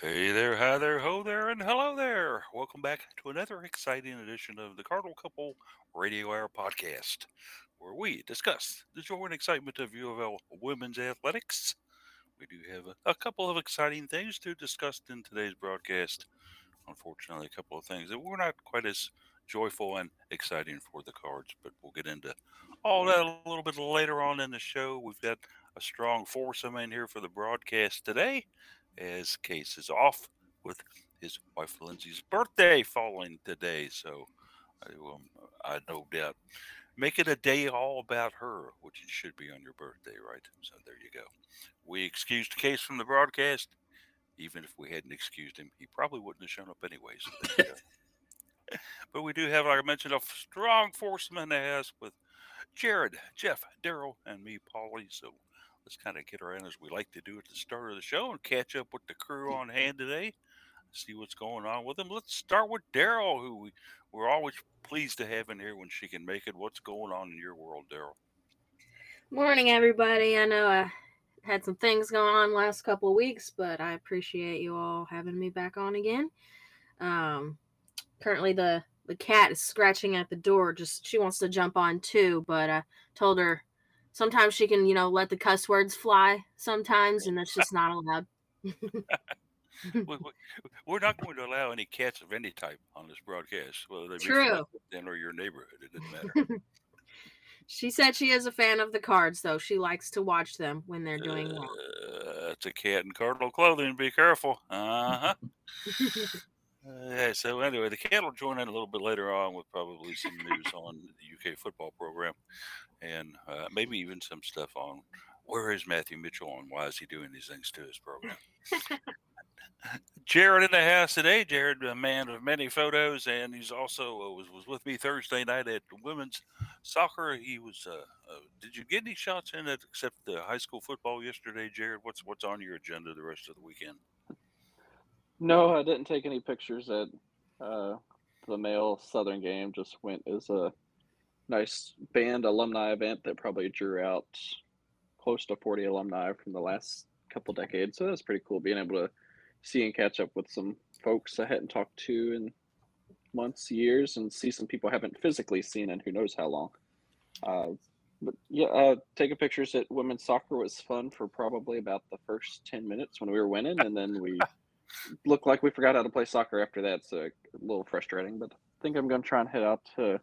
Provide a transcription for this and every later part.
Hey there, hi there, ho there, and hello there. Welcome back to another exciting edition of the Cardinal Couple Radio Hour podcast, where we discuss the joy and excitement of U of L women's athletics. We do have a, couple of exciting things to discuss in today's broadcast. Unfortunately, a couple of things that were not quite as joyful and exciting for the cards, but we'll get into all that a little bit later on in the show. We've got a strong foursome in here for the broadcast today as Case is off with his wife Lindsay's birthday falling today. So I, um, I no doubt make it a day all about her, which it should be on your birthday, right? So there you go. We excused Case from the broadcast. Even if we hadn't excused him, he probably wouldn't have shown up anyways. So but we do have, like I mentioned, a strong foursome in the house with Jared, Jeff, Daryl, and me, Paulie. So let's kind of get around as we like to do at the start of the show and catch up with the crew on hand today, see what's going on with them. Let's start with Daryl, who we, we're always pleased to have in here when she can make it. What's going on in your world, Daryl? Morning, everybody. I know I had some things going on last couple of weeks, but I appreciate you all having me back on again. Um, currently, the the cat is scratching at the door. Just she wants to jump on too, but I told her sometimes she can, you know, let the cuss words fly sometimes, and that's just not allowed. We're not going to allow any cats of any type on this broadcast, whether they be True. or your neighborhood. It doesn't matter. she said she is a fan of the cards, though. She likes to watch them when they're doing well. Uh, it's a cat in cardinal clothing. Be careful. Uh huh. Uh, yeah, so anyway, the cat will join in a little bit later on with probably some news on the UK football program and uh, maybe even some stuff on where is Matthew Mitchell and why is he doing these things to his program. Jared in the house today. Jared, a man of many photos, and he's also uh, was, was with me Thursday night at women's soccer. He was. Uh, uh, did you get any shots in it except the high school football yesterday, Jared? What's what's on your agenda the rest of the weekend? No, I didn't take any pictures at uh, the male Southern game. Just went as a nice band alumni event that probably drew out close to 40 alumni from the last couple decades. So that's pretty cool being able to see and catch up with some folks I hadn't talked to in months, years, and see some people I haven't physically seen in who knows how long. Uh, but yeah, uh, taking pictures at women's soccer was fun for probably about the first 10 minutes when we were winning, and then we looked like we forgot how to play soccer after that. So a little frustrating, but I think I'm going to try and head out to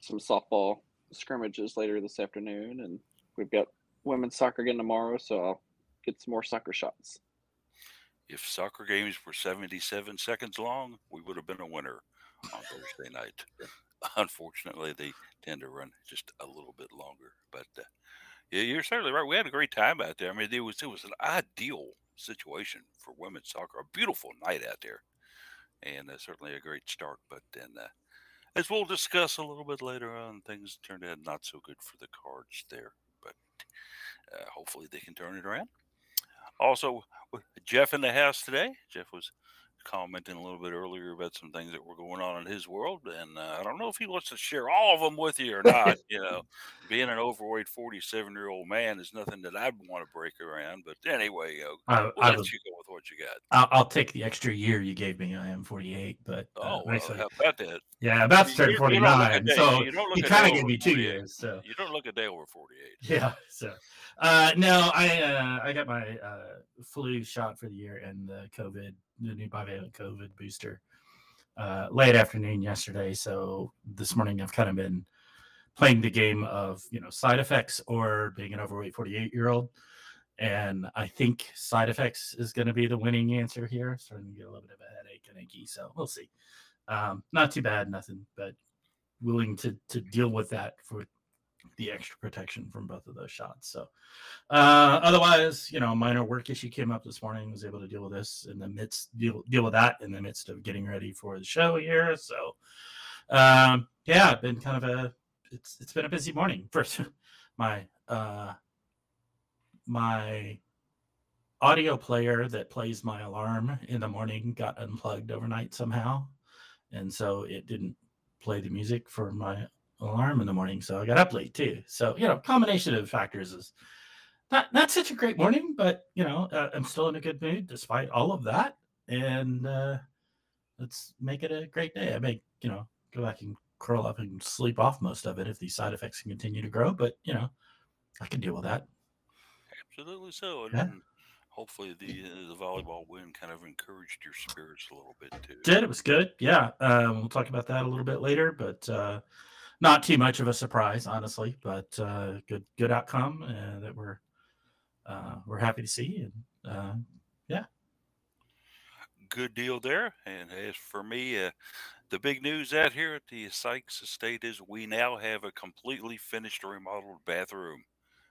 some softball scrimmages later this afternoon, and we've got women's soccer again tomorrow, so I'll get some more soccer shots. If soccer games were 77 seconds long, we would have been a winner on Thursday night. Unfortunately, they tend to run just a little bit longer. But uh, yeah, you're certainly right. We had a great time out there. I mean, it was it was an ideal situation for women's soccer. A beautiful night out there, and uh, certainly a great start. But then uh, as we'll discuss a little bit later on, things turned out not so good for the cards there, but uh, hopefully they can turn it around. Also, Jeff in the house today. Jeff was commenting a little bit earlier about some things that were going on in his world, and uh, I don't know if he wants to share all of them with you or not. you know, being an overweight forty-seven-year-old man is nothing that I'd want to break around. But anyway, uh, I, we'll I let was, you go with what you got. I'll, I'll, take the extra year you gave me. I am forty-eight, but uh, oh, well, how about that? Yeah, about to turn forty-nine. so you, you kind of gave me two years. So you don't look a day over forty-eight. Yeah. So uh, no, I uh, I got my uh, flu shot for the year and the COVID the new bivalent COVID booster uh, late afternoon yesterday. So this morning I've kind of been playing the game of you know side effects or being an overweight 48 year old. And I think side effects is going to be the winning answer here. Starting to get a little bit of a headache and achy, so we'll see. Um, not too bad, nothing, but willing to to deal with that for the extra protection from both of those shots. So, uh, otherwise, you know, minor work issue came up this morning. Was able to deal with this in the midst deal deal with that in the midst of getting ready for the show here. So, um, yeah, been kind of a it's it's been a busy morning. First, my uh, my audio player that plays my alarm in the morning got unplugged overnight somehow, and so it didn't play the music for my alarm in the morning, so I got up late too. So you know, combination of factors is not not such a great morning, but you know, uh, I'm still in a good mood despite all of that. and uh, let's make it a great day. I may, you know, go back and curl up and sleep off most of it if these side effects can continue to grow. But you know, I can deal with that. Absolutely so. And Yeah. then hopefully the uh, the volleyball win kind of encouraged your spirits a little bit too. Did it was good. Yeah, um, we'll talk about that a little bit later, but uh, not too much of a surprise, honestly. But uh, good, good outcome uh, that we're uh, we're happy to see. And uh, yeah. Good deal there. And as for me, uh, the big news out here at the Sykes Estate is we now have a completely finished remodeled bathroom.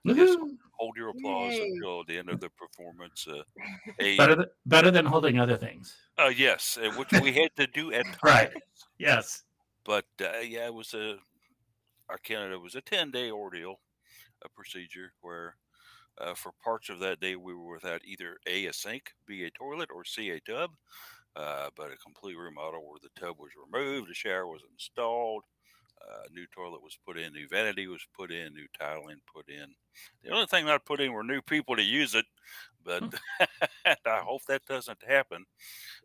Yes. Hold your applause Yay. until the end of the performance. Uh, a, better than better than holding other things. uh, yes, uh, which we had to do at times. Right. Yes. But uh, yeah, it was a, Counted it was a 10 day ordeal, a procedure where uh, for parts of that day we were without either A, a sink, B, a toilet, or C, a tub. Uh, but a complete remodel where the tub was removed, the shower was installed, uh, new toilet was put in, new vanity was put in, new tiling put in. The only thing not put in were new people to use it, but I hope that doesn't happen.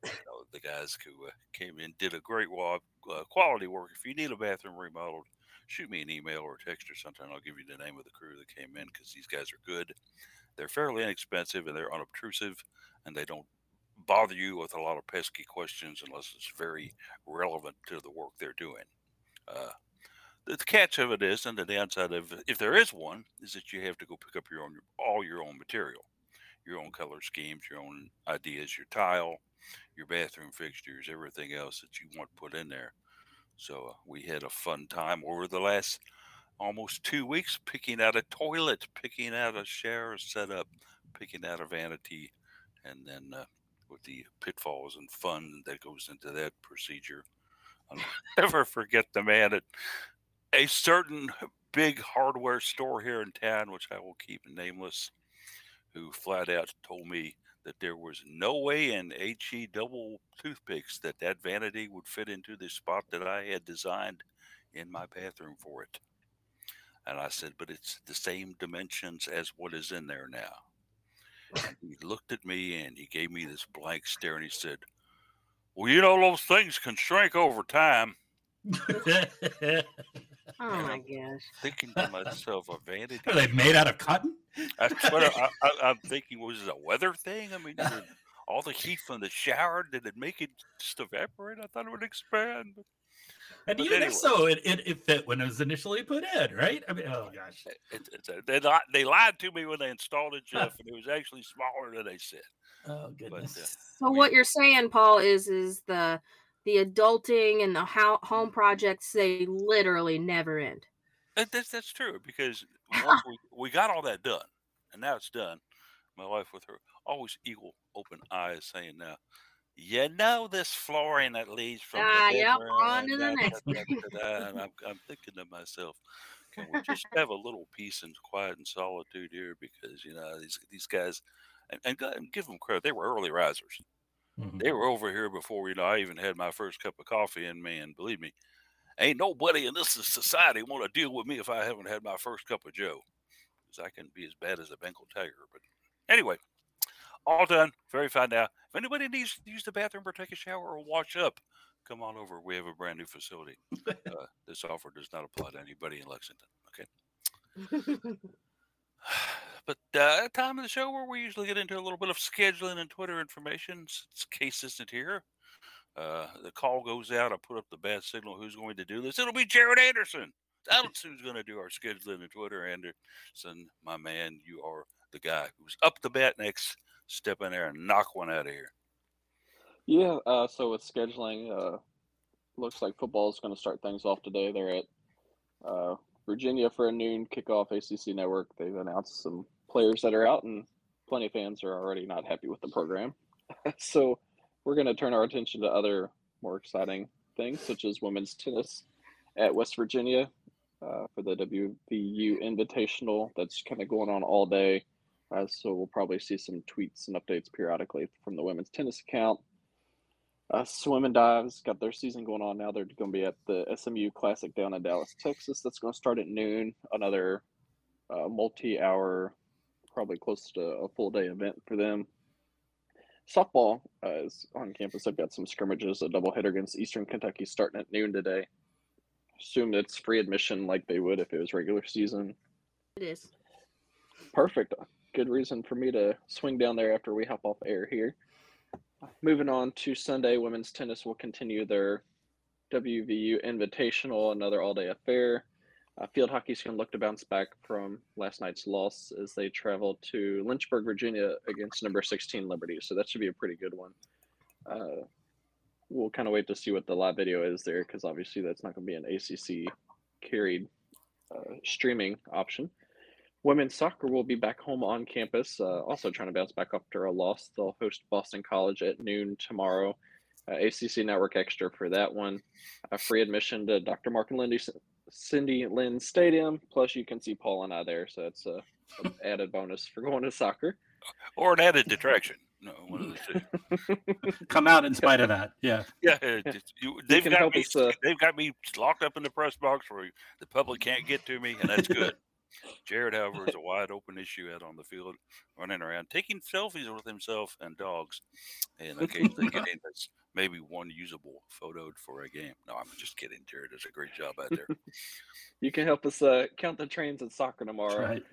You know, the guys who uh, came in did a great wa- uh, quality work. If you need a bathroom remodeled, shoot me an email or text or something. I'll give you the name of the crew that came in because these guys are good. They're fairly inexpensive and they're unobtrusive, and they don't bother you with a lot of pesky questions unless it's very relevant to the work they're doing. Uh, the catch of it is, and the downside of if there is one, is that you have to go pick up your own all your own material, your own color schemes, your own ideas, your tile, your bathroom fixtures, everything else that you want put in there. So uh, we had a fun time over the last almost two weeks picking out a toilet, picking out a shower setup, picking out a vanity, and then uh, with the pitfalls and fun that goes into that procedure. I'll never forget the man at a certain big hardware store here in town, which I will keep nameless, who flat out told me that there was no way in HE double toothpicks that that vanity would fit into the spot that I had designed in my bathroom for it. And I said, but it's the same dimensions as what is in there now. And he looked at me and he gave me this blank stare and he said, Well, you know, those things can shrink over time. Oh my gosh. Thinking to myself, a vanity. Are they made out of cotton? That's what I, I, I'm thinking. Was it a weather thing? I mean, did all the heat from the shower did it make it just evaporate? I thought it would expand. but And But even anyway. if so, it, it, it fit when it was initially put in, right? I mean, oh gosh. It, it's a, they, li- they lied to me when they installed it, Jeff, and it was actually smaller than they said. Oh uh, goodness. So We- what you're saying, Paul, is is the the adulting and the ho- home projects they literally never end. That, that's that's true because once we, we got all that done, and now it's done. My wife, with her always eagle open eyes, saying, "Now, you know this flooring that leads from Ah, the yep, bedroom on to the next da- da- da," and I'm, I'm thinking to myself, can we just have a little peace and quiet and solitude here? Because you know these these guys and, and, and give them credit, they were early risers. Mhm. They were over here before you know I even had my first cup of coffee. And man, believe me, ain't nobody in this society want to deal with me if I haven't had my first cup of Joe, because I can be as bad as a Bengal tiger. But anyway, all done, very fine now. If anybody needs to use the bathroom or take a shower or wash up, come on over. We have a brand new facility. Uh, this offer does not apply to anybody in Lexington. Okay. But uh, time of the show where we usually get into a little bit of scheduling and Twitter information. Since Case isn't here, uh, the call goes out. I put up the bad signal. Who's going to do this? It'll be Jared Anderson. That's who's going to do our scheduling and Twitter. Anderson, my man, you are the guy who's up the bat next. Step in there and knock one out of here. Yeah, uh, so with scheduling, uh, looks like football is going to start things off today. They're at uh, Virginia for a noon kickoff ACC network. They've announced some players that are out, and plenty of fans are already not happy with the program. so we're going to turn our attention to other more exciting things, such as women's tennis at West Virginia uh, for the WVU Invitational. That's kind of going on all day. Uh, so we'll probably see some tweets and updates periodically from the women's tennis account. Uh, swim and dives got their season going on now. They're going to be at the SMU Classic down in Dallas, Texas. That's going to start at noon. Another uh, multi-hour, probably close to a full day event for them. softball uh, is on campus. I've got some scrimmages, a doubleheader against Eastern Kentucky starting at noon today. Assume it's free admission like they would if it was regular season. It is. Perfect. Good reason for me to swing down there after we hop off air here. Moving on to Sunday, women's tennis will continue their WVU Invitational, another all day affair. Uh, field hockey's going to look to bounce back from last night's loss as they travel to Lynchburg, Virginia against number 16 Liberty. So that should be a pretty good one. Uh, we'll kind of wait to see what the live video is there because obviously that's not going to be an ACC carried uh, streaming option. Women's soccer will be back home on campus, uh, also trying to bounce back after a loss. They'll host Boston College at noon tomorrow. Uh, ACC Network Extra for that one. A free admission to Dr. Mark and Lindy Cindy Lynn Stadium. Plus, you can see Paul and I there, so it's a, an added bonus for going to soccer. Or an added detraction. No, one of the two. Come out in spite of that. Yeah. Yeah. you, they've got me. Us, uh, they've got me locked up in the press box where the public can't get to me, and that's good. Jared, however, is a wide open issue out on the field, running around, taking selfies with himself and dogs, and occasionally getting this maybe one usable photo for a game. No, I'm just kidding. Jared does a great job out there. you can help us uh, count the trains at soccer tomorrow. That's right.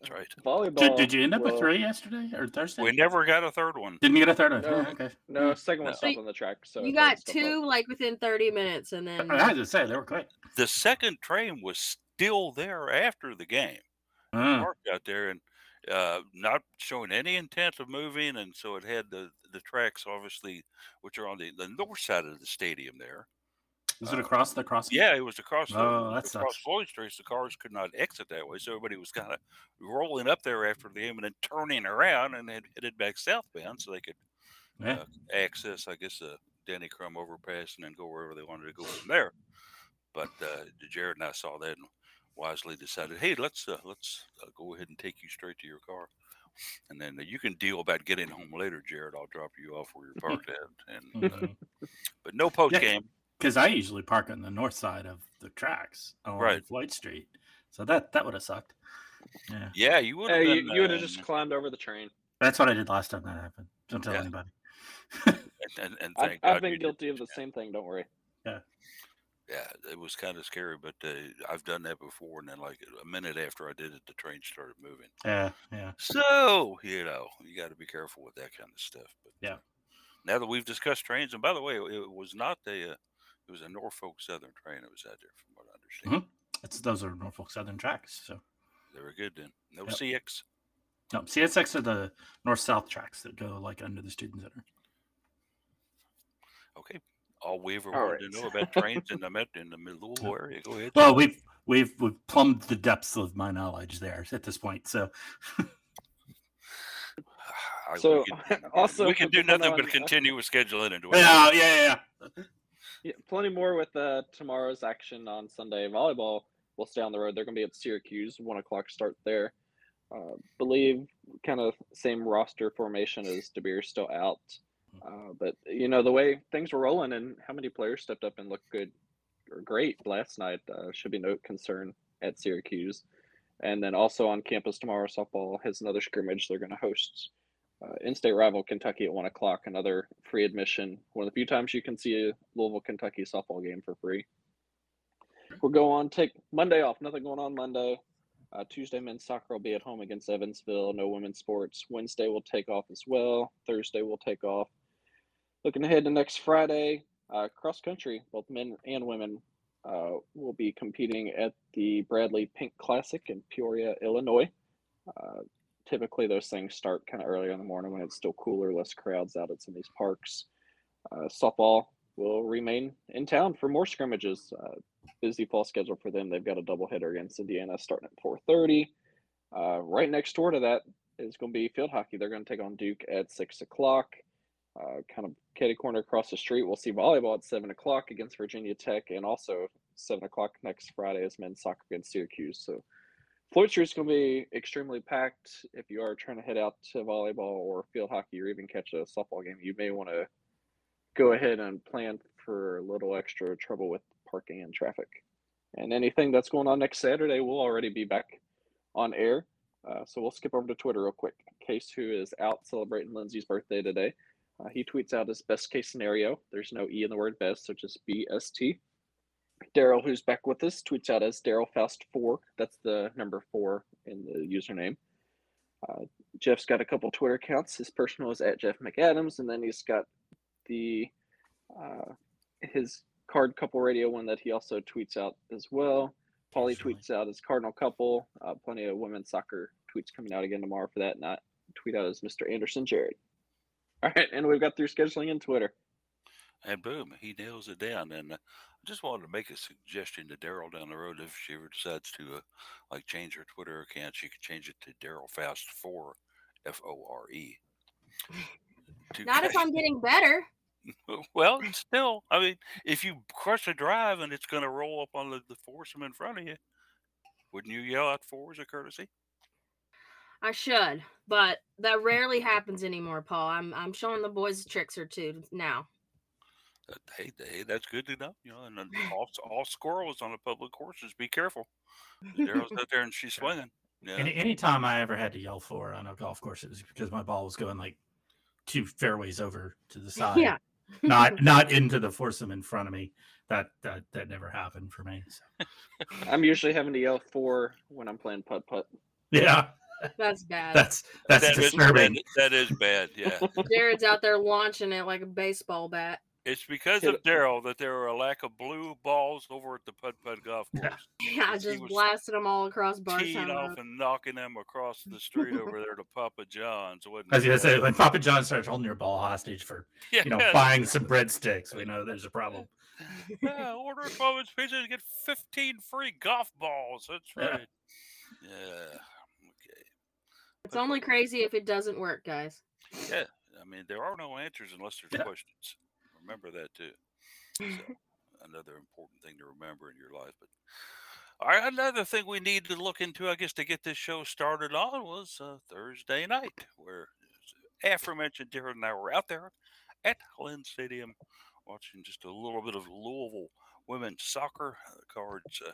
That's right. Volleyball. Did, did you end up well, with three yesterday or Thursday? We never got a third one. Didn't you get a third one. No, oh, okay. No, second one no. stopped on the track. So you got two like within 30 minutes, and then I had to say they were quick. The second train was still there after the game. Mm. Parked out there, and uh, not showing any intent of moving, and so it had the the tracks obviously, which are on the, the north side of the stadium there. Was it uh, across the crossing? Yeah, it was across oh, the, across Floyd Street. The cars could not exit that way, so everybody was kind of rolling up there after the game and then turning around and then headed back southbound so they could yeah. uh, access, I guess, the Denny Crum overpass and then go wherever they wanted to go from there. But uh, Jared and I saw that and wisely decided, hey, let's uh, let's uh, go ahead and take you straight to your car, and then uh, you can deal about getting home later, Jared. I'll drop you off where you're parked at, and uh, but no post yeah, game because I usually park on the north side of the tracks on right. Floyd Street, so that that would have sucked. Yeah, yeah, you would. Hey, you, you would have just climbed over the train. That's what I did last time that happened. Don't tell yeah. anybody. and, and, and I've, I've been guilty of the same thing. Don't worry. Yeah yeah, it was kind of scary, but uh, I've done that before. And then, like a minute after I did it, the train started moving. Yeah, yeah. So you know, you got to be careful with that kind of stuff. But yeah, now that we've discussed trains, and by the way, it was not a, uh, it was a Norfolk Southern train. It was out there, from what I understand. Mm-hmm. It's those are Norfolk Southern tracks, so they were good then. No yep. CX. No, CSX are the north south tracks that go like under the student center. Okay, all we ever wanted right. to know about trains in the Met in the Louisville area. Go ahead. Well, we've we've we've plumbed the depths of my knowledge there at this point. So. so we can, also we can do nothing but continue with scheduling and yeah, yeah, yeah, yeah. Plenty more with uh, tomorrow's action on Sunday. Volleyball will stay on the road. They're going to be at Syracuse, one o'clock start there. Uh, believe kind of same roster formation as DeBeer's still out. Uh, but you know the way things were rolling and how many players stepped up and looked good or great last night uh, should be no concern at Syracuse. And then also on campus tomorrow, softball has another scrimmage. They're going to host uh, in-state rival Kentucky at one o'clock. Another free admission. One of the few times you can see a Louisville Kentucky softball game for free. We'll go on take Monday off. Nothing going on Monday. Uh, Tuesday men's soccer will be at home against Evansville. No women's sports. Wednesday will take off as well. Thursday will take off. Looking ahead to next Friday, uh, cross country, both men and women uh, will be competing at the Bradley Pink Classic in Peoria, Illinois. Uh, typically, those things start kind of earlier in the morning when it's still cooler, less crowds out at some of these parks. Uh, softball will remain in town for more scrimmages. Uh, busy fall schedule for them. They've got a doubleheader against Indiana starting at 4:30. Uh, right next door to that is going to be field hockey. They're going to take on Duke at six o'clock uh, kind of kitty corner across the street. We'll see volleyball at seven o'clock against Virginia Tech, and also seven o'clock next Friday is men's soccer against Syracuse. So Floyd Street's going to be extremely packed. If you are trying to head out to volleyball or field hockey, or even catch a softball game, you may want to go ahead and plan for a little extra trouble with parking and traffic. And anything that's going on next Saturday we'll already be back on air. Uh, so we'll skip over to Twitter real quick. Case, who is out celebrating Lindsay's birthday today, Uh, he tweets out his best case scenario. There's no E in the word best, so just BST. Daryl, who's back with us, tweets out as Daryl Faust 4. That's the number four in the username. Uh, Jeff's got a couple Twitter accounts. His personal is at Jeff McAdams, and then he's got the uh, his card couple radio one that he also tweets out as well. Paulie tweets out his Cardinal couple. Uh, plenty of women's soccer tweets coming out again tomorrow for that. Not tweet out as Mr. Anderson Jared. All right, and we've got through scheduling and Twitter. And boom, he nails it down. And uh, I just wanted to make a suggestion to Daryl down the road if she ever decides to uh, like change her Twitter account, she could change it to Daryl Fast Four, F O R E. Not if I'm getting better. Well, still, I mean, if you crush a drive and it's going to roll up on the, the foursome in front of you, wouldn't you yell out four as a courtesy? I should, but that rarely happens anymore, Paul. I'm I'm showing the boys a tricks or two now. Uh, Hey, hey, that's good to know. You know, and all, all squirrels on the public courses, be careful. Daryl's out there and she's swinging. Yeah. Any anytime I ever had to yell for on a golf course, it was because my ball was going like two fairways over to the side. Yeah. Not not into the foursome in front of me. That that that never happened for me. So. I'm usually having to yell four when I'm playing putt putt. Yeah, That's bad. that's that's That is- disturbing. that- that is bad. Yeah. Jared's out there launching it like a baseball bat. It's because of Daryl that there were a lack of blue balls over at the Putt Putt Golf Yeah. Course. Yeah, He just was blasted them all across Teeing Barstown off and knocking them across the street over there to Papa John's. Wasn't I was gonna say when Papa John starts holding your ball hostage for yeah, you know buying some breadsticks, we know there's a problem. yeah, order a 12 inch pizza and get 15 free golf balls. That's right. Yeah. Okay. It's only crazy if it doesn't work, guys. Yeah. I mean, there are no answers unless there's Yeah. questions. Remember that too. So, another important thing to remember in your life. But all right, another thing we need to look into, I guess, to get this show started on was uh, Thursday night, where aforementioned Darren and I were out there at Lynn Stadium watching just a little bit of Louisville women's soccer uh, cards. Uh,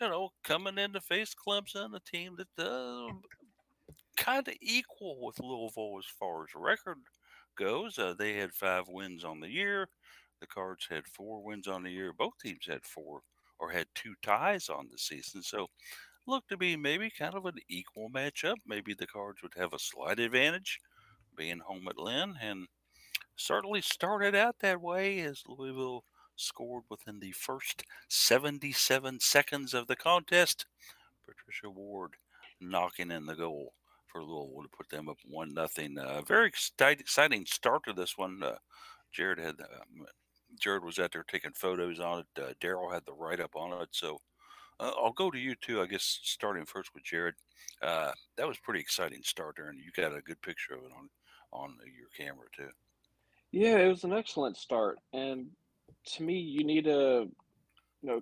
you know, coming in to face Clemson, a team that uh, kind of equal with Louisville as far as record goes. Uh, they had five wins on the year. The Cards had four wins on the year. Both teams had four or had two ties on the season. So looked to be maybe kind of an equal matchup. Maybe the Cards would have a slight advantage being home at Lynn and certainly started out that way as Louisville scored within the first 77 seconds of the contest. Patricia Ward knocking in the goal for Louisville to put them up one nothing. Uh, very exciting, start to this one. Uh, Jared had um, Jared was out there taking photos on it. Uh, Daryl had the write up on it. So uh, I'll go to you too. I guess starting first with Jared. Uh, that was pretty exciting start there, and you got a good picture of it on on your camera too. Yeah, it was an excellent start, and to me, you need to, you know,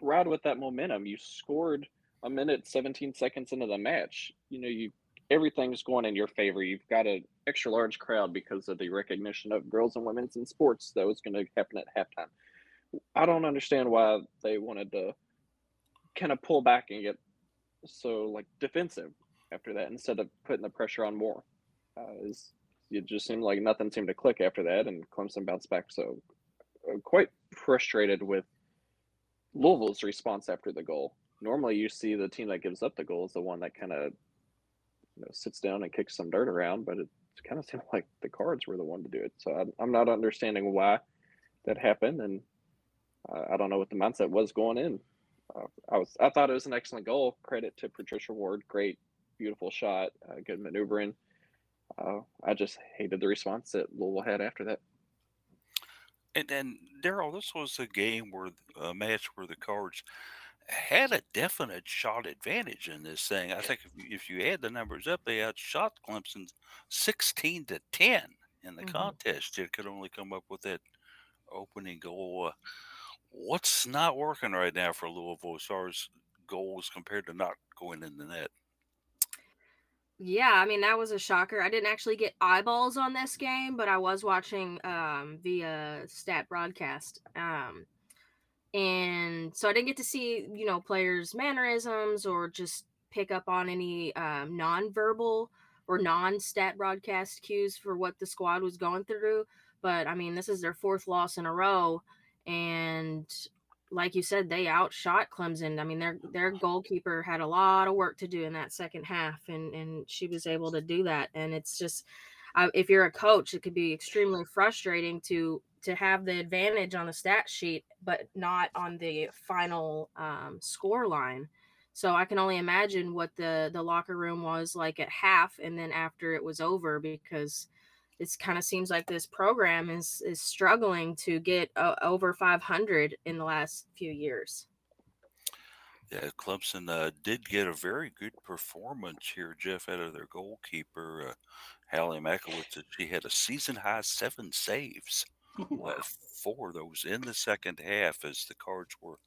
ride with that momentum. You scored a minute, seventeen seconds into the match. You know, you everything's going in your favor. You've got an extra large crowd because of the recognition of girls and women's in sports that was going to happen at halftime. I don't understand why they wanted to kind of pull back and get so like defensive after that instead of putting the pressure on more. Uh, is it just seemed like nothing seemed to click after that, and Clemson bounced back. So, uh, quite frustrated with Louisville's response after the goal. Normally, you see the team that gives up the goal is the one that kind of you know sits down and kicks some dirt around, but it kind of seemed like the Cards were the one to do it. So I'm, I'm not understanding why that happened, and uh, I don't know what the mindset was going in. Uh, I was I thought it was an excellent goal. Credit to Patricia Ward, great, beautiful shot, uh, good maneuvering. Uh, I just hated the response that Louisville had after that. And and Daryl, this was a game where a match where the Cards had a definite shot advantage in this thing. I think if you, if you add the numbers up, they outshot Clemson sixteen to ten in the Mhm. contest. It could only come up with that opening goal. Uh, what's not working right now for Louisville as far as goals compared to not going in the net? Yeah, I mean that was a shocker. I didn't actually get eyeballs on this game, but I was watching um, via stat broadcast, um, and so I didn't get to see you know players' mannerisms or just pick up on any um, nonverbal or non-stat broadcast cues for what the squad was going through. But I mean, this is their fourth loss in a row, and like you said, they outshot Clemson. I mean, their their goalkeeper had a lot of work to do in that second half, and and she was able to do that. And it's just, uh, if you're a coach, it could be extremely frustrating to to have the advantage on the stat sheet, but not on the final um, score line. So I can only imagine what the the locker room was like at half, and then after it was over, because it kind of seems like this program is is struggling to get uh, over 500 in the last few years. Yeah, Clemson uh, did get a very good performance here, Jeff, out of their goalkeeper, uh, Halle Mackiewicz. She had a season high seven saves. Four of those in the second half as the cards were,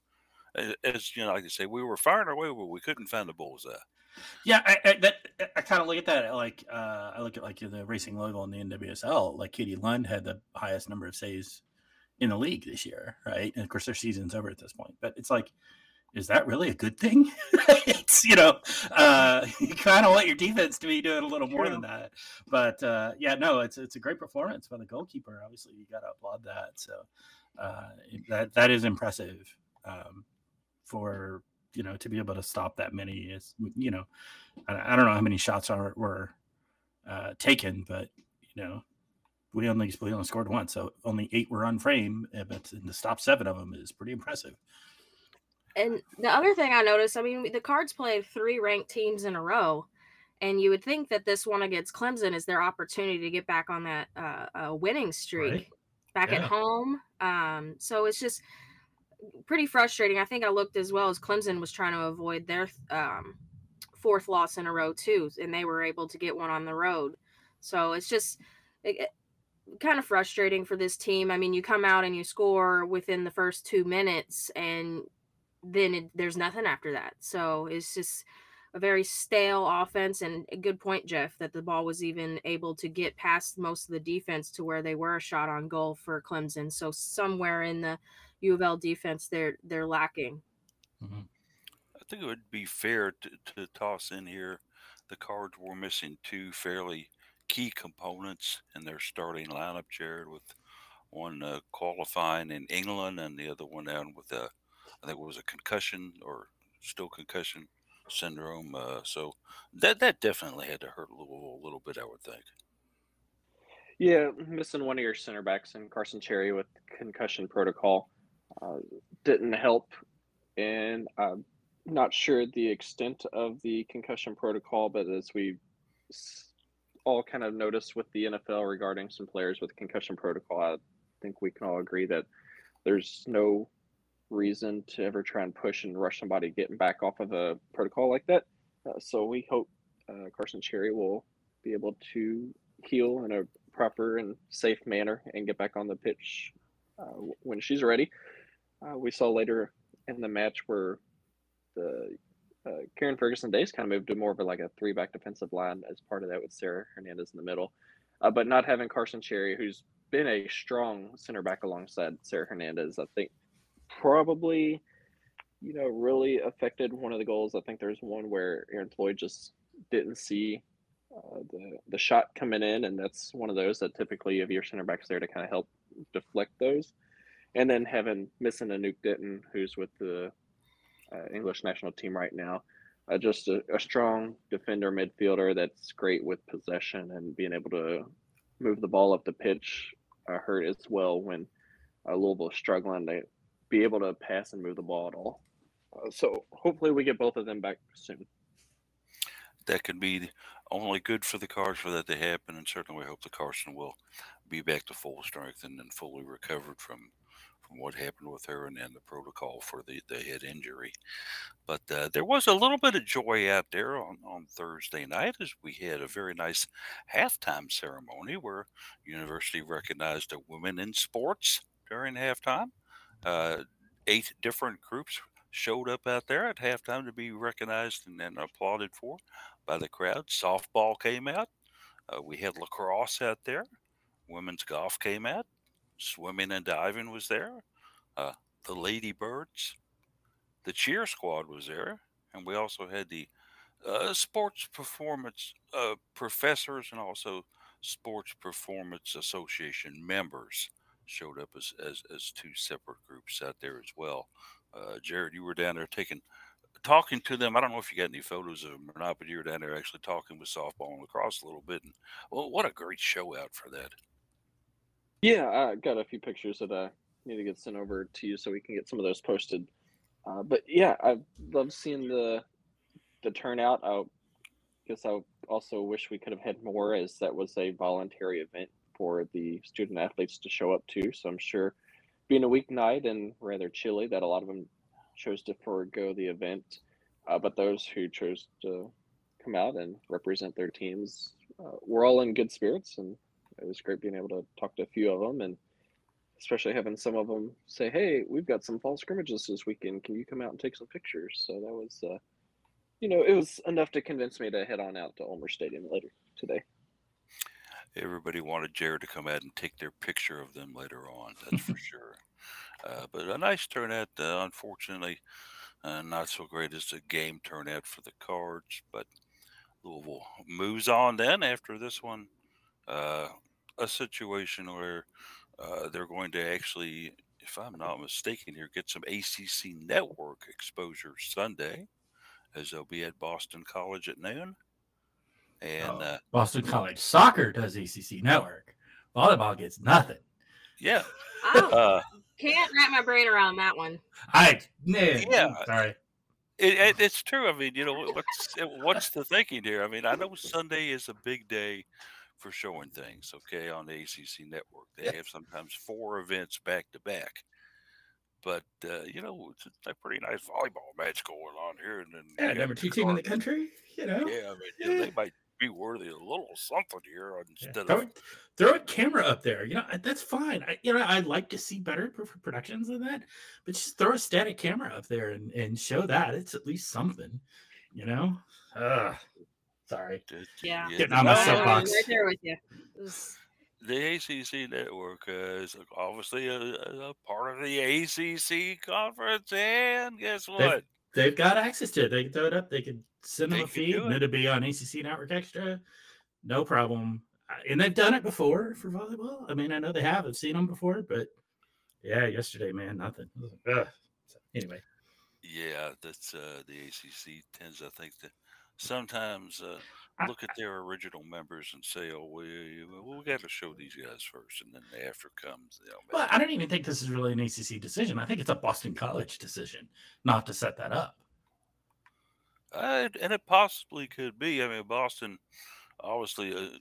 as you know, like I say, we were firing our way, but we couldn't find the bullseye. Yeah, I, I that I kind of look at that like uh, I look at like the Racing Louisville in the NWSL. Like Katie Lund had the highest number of saves in the league this year, right? And of course, their season's over at this point. But it's like, is that really a good thing? it's you know, uh, you kind of want your defense to be doing a little more than that. But uh, yeah, no, it's it's a great performance by the goalkeeper. Obviously, you got to applaud that. So uh, that that is impressive um, for you know to be able to stop that many is you know I, I don't know how many shots are were uh, taken, but you know we only we only scored one, so only eight were on frame, eh, but to stop seven of them is pretty impressive. And the other thing I noticed, I mean, the Cards played three ranked teams in a row, and you would think that this one against Clemson is their opportunity to get back on that uh, uh, winning streak, right. back yeah. at home. Um, so it's just pretty frustrating. I think I looked as well as Clemson was trying to avoid their um, fourth loss in a row too, and they were able to get one on the road. So it's just it, it, kind of frustrating for this team. I mean, you come out and you score within the first two minutes, and then it, there's nothing after that. So it's just a very stale offense. And a good point, Jeff, that the ball was even able to get past most of the defense to where they were a shot on goal for Clemson. So somewhere in the U of L defense they're they're lacking. Mm-hmm. I think it would be fair to, to toss in here the cards were missing two fairly key components in their starting lineup, Jared, with one uh, qualifying in England and the other one down with a, I think it was a concussion or still concussion syndrome. Uh, so that that definitely had to hurt a little, a little bit, I would think. Yeah, missing one of your center backs and Carson Cherry with concussion protocol uh, didn't help. And I'm not sure the extent of the concussion protocol, but as we all kind of noticed with the NFL regarding some players with concussion protocol, I think we can all agree that there's no reason to ever try and push and rush somebody getting back off of a protocol like that. Uh, so we hope uh, Carson Cherry will be able to heal in a proper and safe manner and get back on the pitch uh, when she's ready. Uh, we saw later in the match where the uh, Karen Ferguson-Dayes kind of moved to more of a, like a three back defensive line as part of that with Sarah Hernandez in the middle. Uh, but not having Carson Cherry, who's been a strong center back alongside Sarah Hernandez, I think probably, you know, really affected one of the goals. I think there's one where Aaron Floyd just didn't see uh, the the shot coming in, and that's one of those that typically have your center backs there to kind of help deflect those and then having missing Anouk Denton, who's with the uh, English national team right now. Uh, just a, a, strong defender midfielder that's great with possession and being able to move the ball up the pitch. I heard as well when uh, Louisville is struggling to be able to pass and move the ball at all. Uh, so hopefully we get both of them back soon. That could be only good for the Cards for that to happen, and certainly we hope the Carson will be back to full strength and then fully recovered from from what happened with her and, and the protocol for the, the head injury. But uh, there was a little bit of joy out there on, on Thursday night as we had a very nice halftime ceremony where University recognized a women in sports during halftime. Uh, eight different groups showed up out there at halftime to be recognized and, and applauded for by the crowd. Softball came out. Uh, we had lacrosse out there. Women's golf came out swimming and diving was there. Uh, the Ladybirds, the cheer squad was there, and we also had the uh, sports performance uh, professors and also sports performance association members showed up as, as, as two separate groups out there as well. Uh, Jared, you were down there taking talking to them. I don't know if you got any photos of them or not, but you were down there actually talking with softball and lacrosse a little bit. And well, what a great show out for that. Yeah, I got a few pictures that I need to get sent over to you so we can get some of those posted. Uh, but yeah, I love seeing the the turnout. I guess I also wish we could have had more, as that was a voluntary event for the student athletes to show up to. So I'm sure, being a weeknight and rather chilly, that a lot of them chose to forego the event. Uh, but those who chose to come out and represent their teams uh, were all in good spirits, and it was great being able to talk to a few of them, and especially having some of them say, "Hey, we've got some fall scrimmages this weekend. Can you come out and take some pictures?" So that was, uh, you know, it was enough to convince me to head on out to Ulmer Stadium later today. Everybody wanted Jared to come out and take their picture of them later on. That's for sure. Uh, but a nice turnout. Uh, unfortunately, uh, not so great as the game turnout for the Cards. But Louisville moves on then after this one. Uh, a situation where uh, they're going to actually, if I'm not mistaken here, get some ACC network exposure Sunday as they'll be at Boston College at noon. And Oh, uh, Boston College soccer does ACC network. Volleyball gets nothing. yeah, I uh, can't wrap my brain around that one. I nah, Yeah. Sorry. It, it, it's true. I mean, you know, what's what's the thinking here? I mean, I know Sunday is a big day for showing things. Okay, on the ACC network, they have sometimes four events back to back. But uh, you know, it's a pretty nice volleyball match going on here, and then Yeah, number two team in the country. You know. Yeah, I mean, you know, Yeah. they might be worthy of a little something here Yeah. instead Throw, of throw a camera up there. You know, that's fine. I, you know, I'd like to see better productions than that, but just throw a static camera up there and, and show that. It's at least something, you know? Ugh, sorry. Yeah. the- Getting on my I'm soapbox. right there with you. Was- the ACC network uh, is obviously a, a part of the ACC conference, and guess what? They've got access to it. They can throw it up. They could send them They a feed do and it. it'll be on ACC Network Extra. No problem. And they've done it before for volleyball. I mean, I know they have. I've seen them before, but yeah, yesterday, man, nothing. Ugh. So, anyway, Yeah, that's uh, the ACC tends, I think, to sometimes uh, I- look at their original members and say, "Oh, we we got to show these guys first, and then after comes you know. But I don't even think this is really an ACC decision. I think it's a Boston College decision not to set that up. Uh, and it possibly could be. I mean, Boston, obviously, a,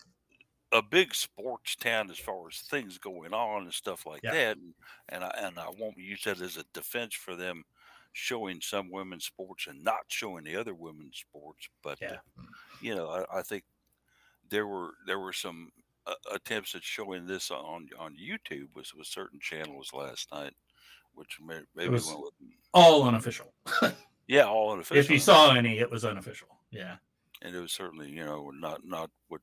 a big sports town as far as things going on and stuff like Yeah. that. And, and I and I won't use that as a defense for them showing some women's sports and not showing the other women's sports. But uh, you know, I, I think there were there were some uh, attempts at showing this on on YouTube with with certain channels last night, which may, maybe All unofficial. yeah, all unofficial. if you saw any, it was unofficial. Yeah. and it was certainly you know not not what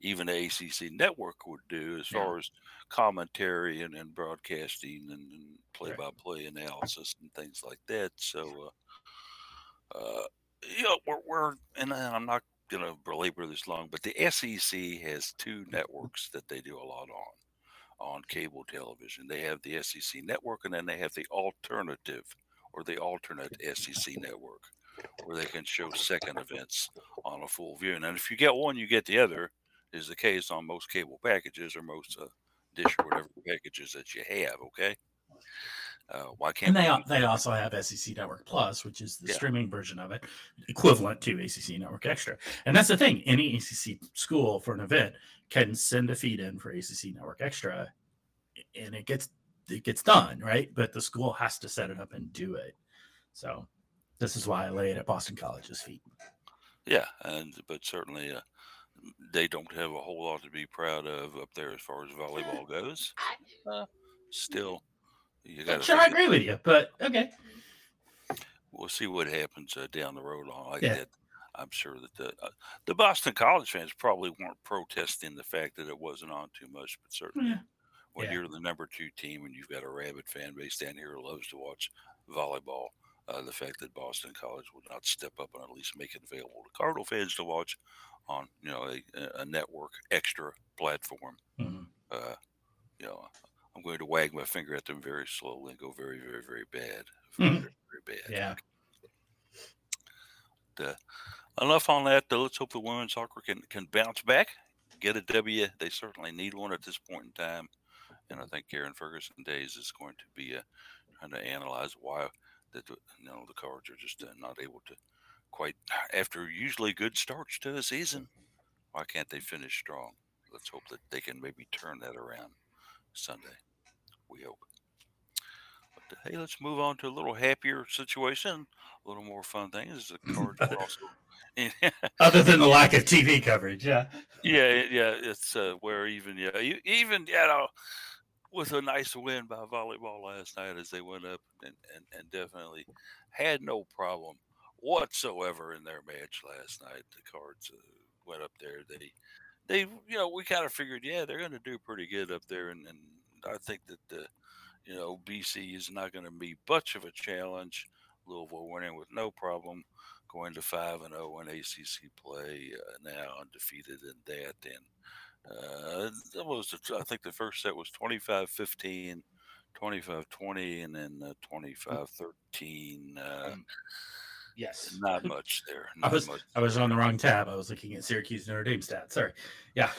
even the ACC network would do as Yeah. far as commentary and, and broadcasting and, and play-by-play analysis and things like that. So, uh, uh, you know, we're, we're and I'm not going to belabor this long, but the SEC has two networks that they do a lot on on cable television. They have the SEC network, and then they have the alternative or the alternate SEC network, where they can show second events on a full view. And if you get one, you get the other. Is the case on most cable packages or most uh, dish or whatever packages that you have. Okay. Uh, why can't And they we- they also have SEC Network Plus, which is the Yeah. streaming version of it, equivalent to ACC Network Extra. And that's the thing: any ACC school for an event can send a feed in for ACC Network Extra, and it gets it gets done right. But the school has to set it up and do it. So this is why I lay it at Boston College's feet. Yeah, and but certainly uh, they don't have a whole lot to be proud of up there as far as volleyball goes. Uh, still, you got Sure, I agree with you, but okay. We'll see what happens uh, down the road on like Yeah. that. I'm sure that the uh, the Boston College fans probably weren't protesting the fact that it wasn't on too much, but certainly Yeah. When Yeah. you're the number two team and you've got a rabid fan base down here who loves to watch volleyball, uh, the fact that Boston College would not step up and at least make it available to Cardinal fans to watch on you know a, a network extra platform. Mhm. Uh, you know, I'm going to wag my finger at them very slowly and go very, very, very bad, very, Mhm. very, very bad. Yeah. enough on that. Though. Let's hope the women's soccer can can bounce back, get a W. They certainly need one at this point in time, and I think Karen Ferguson-Dayes is going to be uh, trying to analyze why that the- you know the Cards are just uh, not able to quite after usually good starts to a season. Why can't they finish strong? Let's hope that they can maybe turn that around Sunday. We hope. But uh, hey, let's move on to a little happier situation, a little more fun things. The Cards are also. Other than the lack of TV coverage, yeah. Yeah, yeah, it's uh, where even yeah, you, even you know, with a nice win by volleyball last night as they went up and, and, and definitely had no problem whatsoever in their match last night. The Cards uh, went up there. They they you know we kind of figured yeah they're going to do pretty good up there, and, and I think that the you know BC is not going to be much of a challenge. Louisville winning with no problem going to five and zero in ACC play uh, now, undefeated in that. And uh, that was the, I think the first set was 25-15, 25-20, and then uh, 25-13. Uh, Um, Yes. not much there. I was much. I was on the wrong tab. I was looking at Syracuse Notre Dame stats. Sorry. Yeah.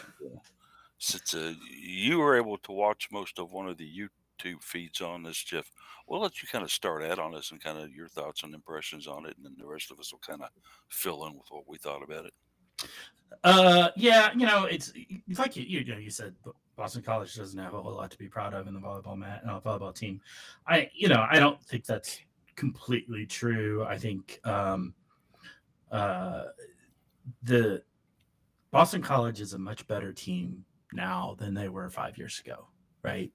Since uh, you were able to watch most of one of the YouTube feeds on this, Jeff, we'll let you kind of start out on this and kind of your thoughts and impressions on it, and then the rest of us will kind of fill in with what we thought about it. Uh, yeah, you know, it's like you, you know, you said Boston College doesn't have a whole lot to be proud of in the volleyball mat, uh, volleyball team. I, you know, I don't think that's completely true. I think um, uh, the Boston College is a much better team now than they were five years ago, right?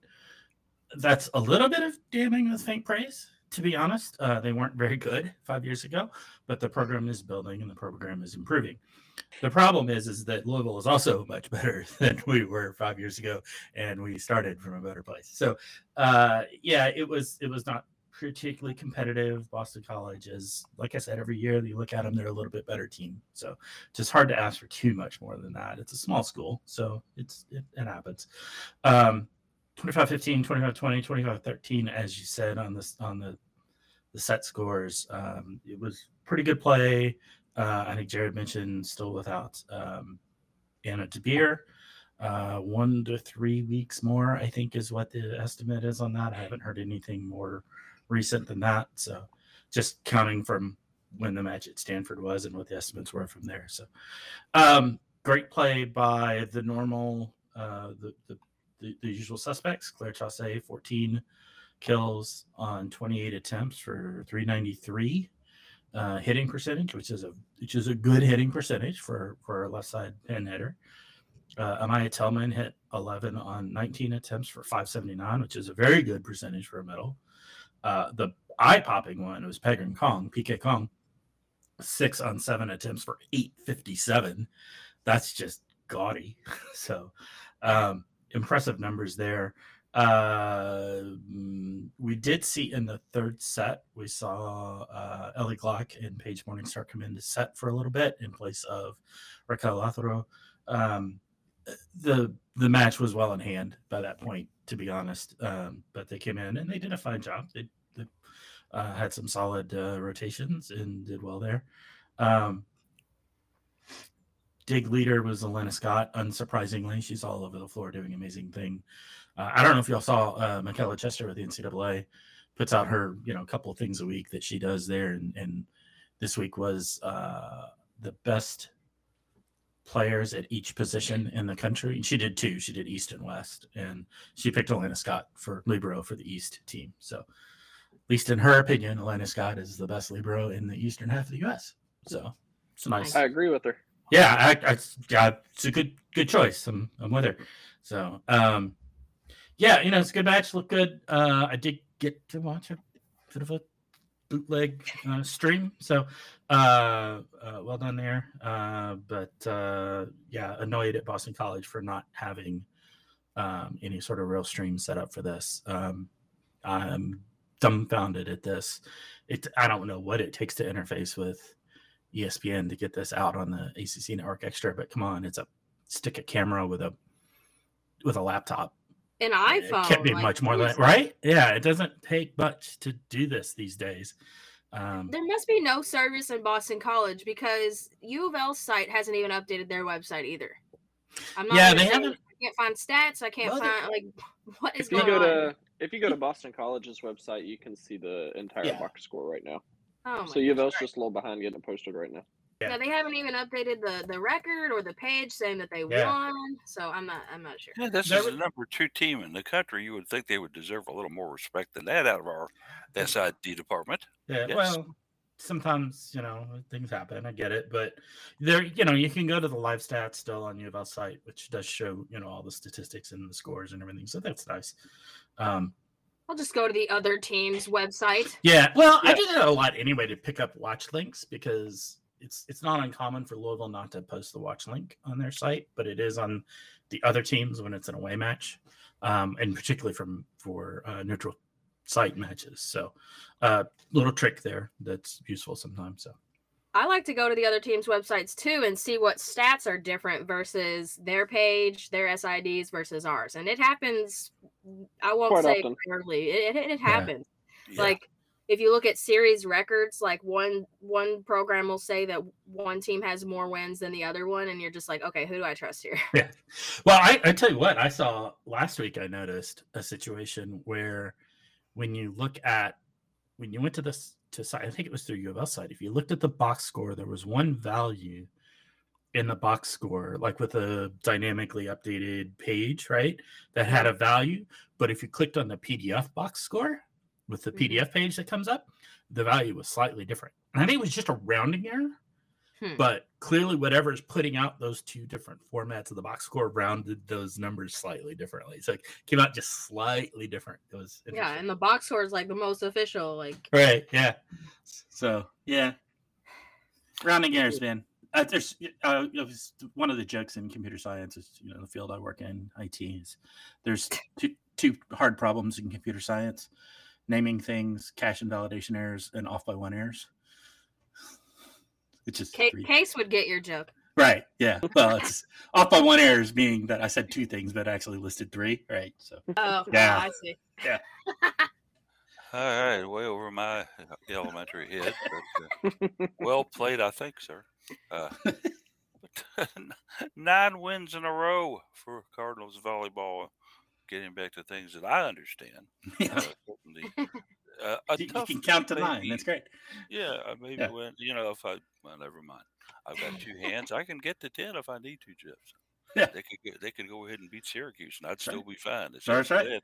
That's a little bit of damning with faint praise, to be honest. Uh, they weren't very good five years ago, but the program is building and the program is improving. The problem is, is that Louisville is also much better than we were five years ago, and we started from a better place. So, uh, yeah, it was it was not particularly competitive. Boston College is, like I said, every year you look at them, they're a little bit better team. So, it's just hard to ask for too much more than that. It's a small school, so it's it, it happens. Um, 25 15 25 20 25 13 as you said on this on the the set scores um it was pretty good play uh i think jared mentioned still without um anna DeBeer. uh one to three weeks more i think is what the estimate is on that i haven't heard anything more recent than that so just counting from when the match at stanford was and what the estimates were from there so um great play by the normal uh the the the, the usual suspects. Claire Chasse, 14 kills on 28 attempts for 393 uh, hitting percentage, which is a which is a good hitting percentage for for a left side pin hitter. Uh, Amaya Tillman hit 11 on 19 attempts for 579, which is a very good percentage for a middle. Uh, the eye popping one was Phekran Kong, PK Kong, six on seven attempts for 857. That's just gaudy. so, um, impressive numbers there. Uh, mm, we did see in the third set, we saw uh, Ellie Glock and Paige Morningstar come in to set for a little bit in place of Raquel Lafaro. Um, the the match was well in hand by that point, to be honest. Um, but they came in and they did a fine job. They, they uh, had some solid uh, rotations and did well there. Um, dig leader was Elena Scott. Unsurprisingly, she's all over the floor doing amazing thing. Uh, I don't know if y'all saw uh, Michella Chester with the NCAA puts out her you know a couple of things a week that she does there, and, and this week was uh, the best players at each position in the country. And she did two. She did East and West, and she picked Elena Scott for libero for the East team. So, at least in her opinion, Elena Scott is the best libero in the eastern half of the U.S. So it's nice. I agree with her. Yeah, I, I, it's a good good choice. I'm I'm with her. So, um, yeah, you know, it's a good match. Look good. Uh, I did get to watch a bit of a bootleg uh, stream. So, uh, uh, well done there. Uh, but uh, yeah, annoyed at Boston College for not having um, any sort of real stream set up for this. Um, I'm dumbfounded at this. It I don't know what it takes to interface with ESPN to get this out on the ACC Network Extra, but come on, it's a stick a camera with a with a laptop. An iPhone. It can't be like, much more than right? Yeah, it doesn't take much to do this these days. Um, There must be no service in Boston College because U of L's site hasn't even updated their website either. I'm not Yeah, they haven't- I can't find stats. I can't Well, find like what is If you going go on. to if you go to Boston College's website, you can see the entire Yeah. box score right now. oh my so U of. L's just a little behind getting it posted right now. Yeah, they haven't even updated the the record or the page saying that they Yeah. won. So I'm not I'm not sure. Yeah, this There is the number two team in the country. You would think they would deserve a little more respect than that out of our SID department. Yeah, Yes. well, sometimes you know things happen. I get it, but there, you know, you can go to the live stats still on U of L site, which does show you know all the statistics and the scores and everything. So that's nice. Um, I'll just go to the other team's website. yeah, well, I do that a lot anyway to pick up watch links because it's it's not uncommon for Louisville not to post the watch link on their site, but it is on the other teams when it's an away match, um, and particularly from for uh, neutral site matches. So, uh, little trick there that's useful sometimes. So. I like to go to the other team's websites too and see what stats are different versus their page, their SIDs versus ours. And it happens I won't Quite say often. rarely. It, it, it happens. Yeah. Like if you look at series records, like one one program will say that one team has more wins than the other one, and you're just like, okay, who do I trust here? Yeah. Well, I, I tell you what, I saw last week, I noticed a situation where when you look at, when you went to this, to site, I think it was through U of L site, if you looked at the box score, there was one value in the box score, like with a dynamically updated page, right? That had a value. But if you clicked on the PDF box score with the Mhm. PDF page that comes up, the value was slightly different. And I think it was just a rounding error Hmm. but clearly whatever is putting out those two different formats of the box score rounded those numbers slightly differently so it came out just slightly different it was yeah, and the box score is like the most official. Like right yeah so yeah rounding errors man uh, there's uh, one of the jokes in computer science is you know the field i work in it is there's two, two hard problems in computer science naming things cache invalidation errors and off by one errors it's just Ca- Case would get your joke. Right. Yeah. Well, it's off by one errors, meaning that I said two things, but I actually listed three. Right. So Oh, Yeah. I see. Yeah. All right, way over my uh, elementary head. But, uh, well played, I think, sir. Uh, nine wins in a row for Cardinals volleyball. Getting back to things that I understand. yeah, Uh, uh, you, you can count to maybe- nine. That's great. Yeah, uh, maybe Yeah. when you know if I well, never mind. I've got two hands. I can get to ten if I need to, Jeff. Yeah. they could go, they could go ahead and beat Syracuse, and I'd still Right. be fine. It's That's right. and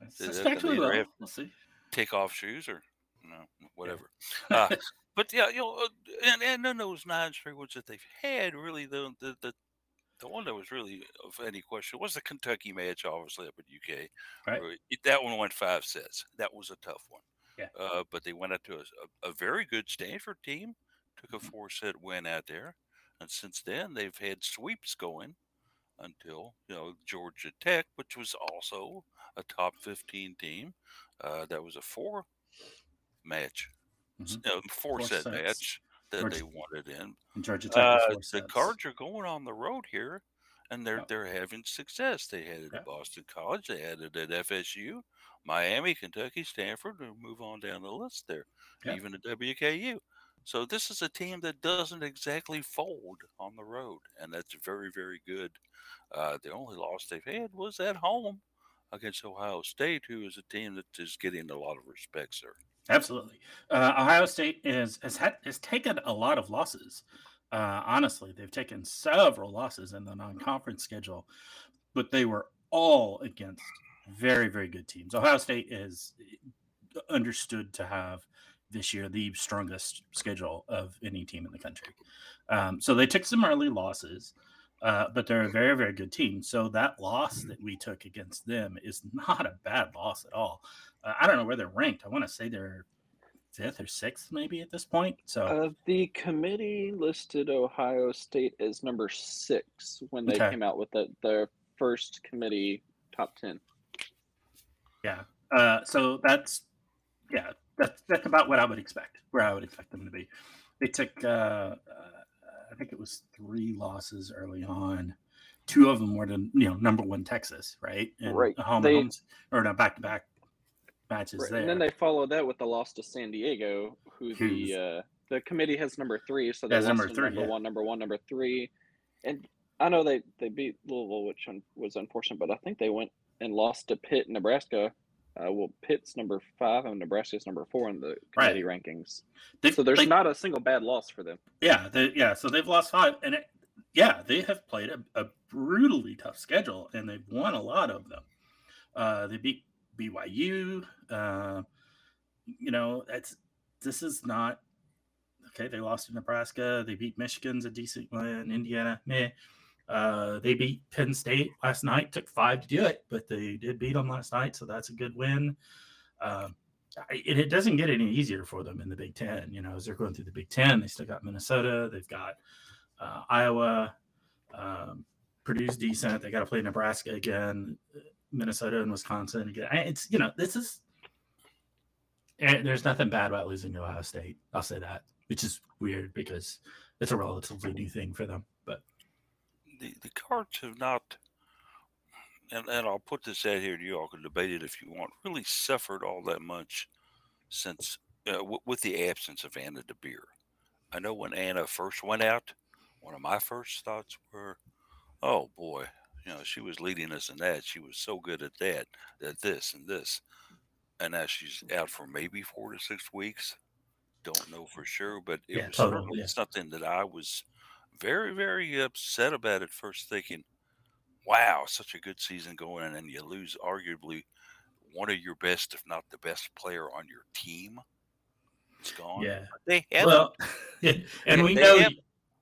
That's, Does that's that actually well. We'll see. take off shoes or no, whatever. Uh, but yeah, you know, uh, and and then those nine straight ones that they've had, really the the the, the one that was really of any question was the Kentucky match, obviously up at UK. Right. that one went five sets. That was a tough one. Yeah. Uh, but they went out to a, a, very good Stanford team, took a Mhm. four set win out there, and since then they've had sweeps going until you know Georgia Tech, which was also a top fifteen team. Uh, that was a four match, Mhm. uh, four, Four set sets. match that they wanted in. And Georgia Tech Uh, the. Cards are going on the road here, and they're they're having success. They had it Yeah. at Boston College. They had it at FSU, Miami, Kentucky, Stanford. And move on down the list there, even at WKU. So this is a team that doesn't exactly fold on the road, and that's very very good. Uh, the only loss they've had was at home against Ohio State, who is a team that is getting a lot of respect, sir. Absolutely. Uh, Ohio State is has had has taken a lot of losses. Uh, honestly, they've taken several losses in the non-conference schedule, but they were all against very very good teams. Ohio State is understood to have this year the strongest schedule of any team in the country. Um, so they took some early losses. Uh, but they're a very, very good team. So that loss that we took against them is not a bad loss at all. Uh, I don't know where they're ranked. I want to say they're fifth or sixth, maybe at this point. So Uh, the committee listed Ohio State as number six when they Okay. came out with the, their first committee top ten. yeah, uh, so that's yeah, that's that's about what I would expect. Where I would expect them to be. They took, uh, uh, think it was three losses early on. Two of them were to you know number one Texas, right? And Right. Home They- homes or not back to back matches Right, there. And then they followed that with the loss to San Diego, who Who's- the uh, the committee has number three, so they lost number three, number yeah. one, number one, number three, and I know they they beat Louisville, which un- was unfortunate, but I think they went and lost to Pitt, Nebraska. Uh, well, Pitt's number five and Nebraska's number four in the Right. committee rankings. They've- So there's they- not a single bad loss for them. Yeah, they, yeah. So they've lost five, and it, yeah, they have played a, a brutally tough schedule, and they've won a lot of them. Uh, they beat BYU. Uh, you know, that's this is not okay. They lost to Nebraska. They beat Michigan's a decent one. Indiana, meh. Uh, they beat Penn State last night. Took five to do it, but they did beat them last night, so that's a good win. Um, I- and it doesn't get any easier for them in the Big Ten. You know, as they're going through the Big Ten, they still got Minnesota, they've got uh, Iowa, um, Purdue's decent. They got to play Nebraska again, Minnesota and Wisconsin again. It's you know this is. And there's nothing bad about losing to Ohio State. I'll say that, which is weird because it's a relatively new thing for them. The, the cards have not and, and I'll put this out here to you all can debate it if you want really suffered all that much since uh, w- with the absence of Anna DeBeer. I know when Anna first went out, one of my first thoughts were, "Oh boy, you know she was leading us in that. She was so good at that, at this and this." And now she's out for maybe four to six weeks. Don't know for sure, but it Yeah, was totally, certainly yeah. something that I was very, very upset about it first, thinking, wow, such a good season going, and then you lose arguably one of your best, if not the best player on your team. It's gone. yeah, But They well, and we know, have-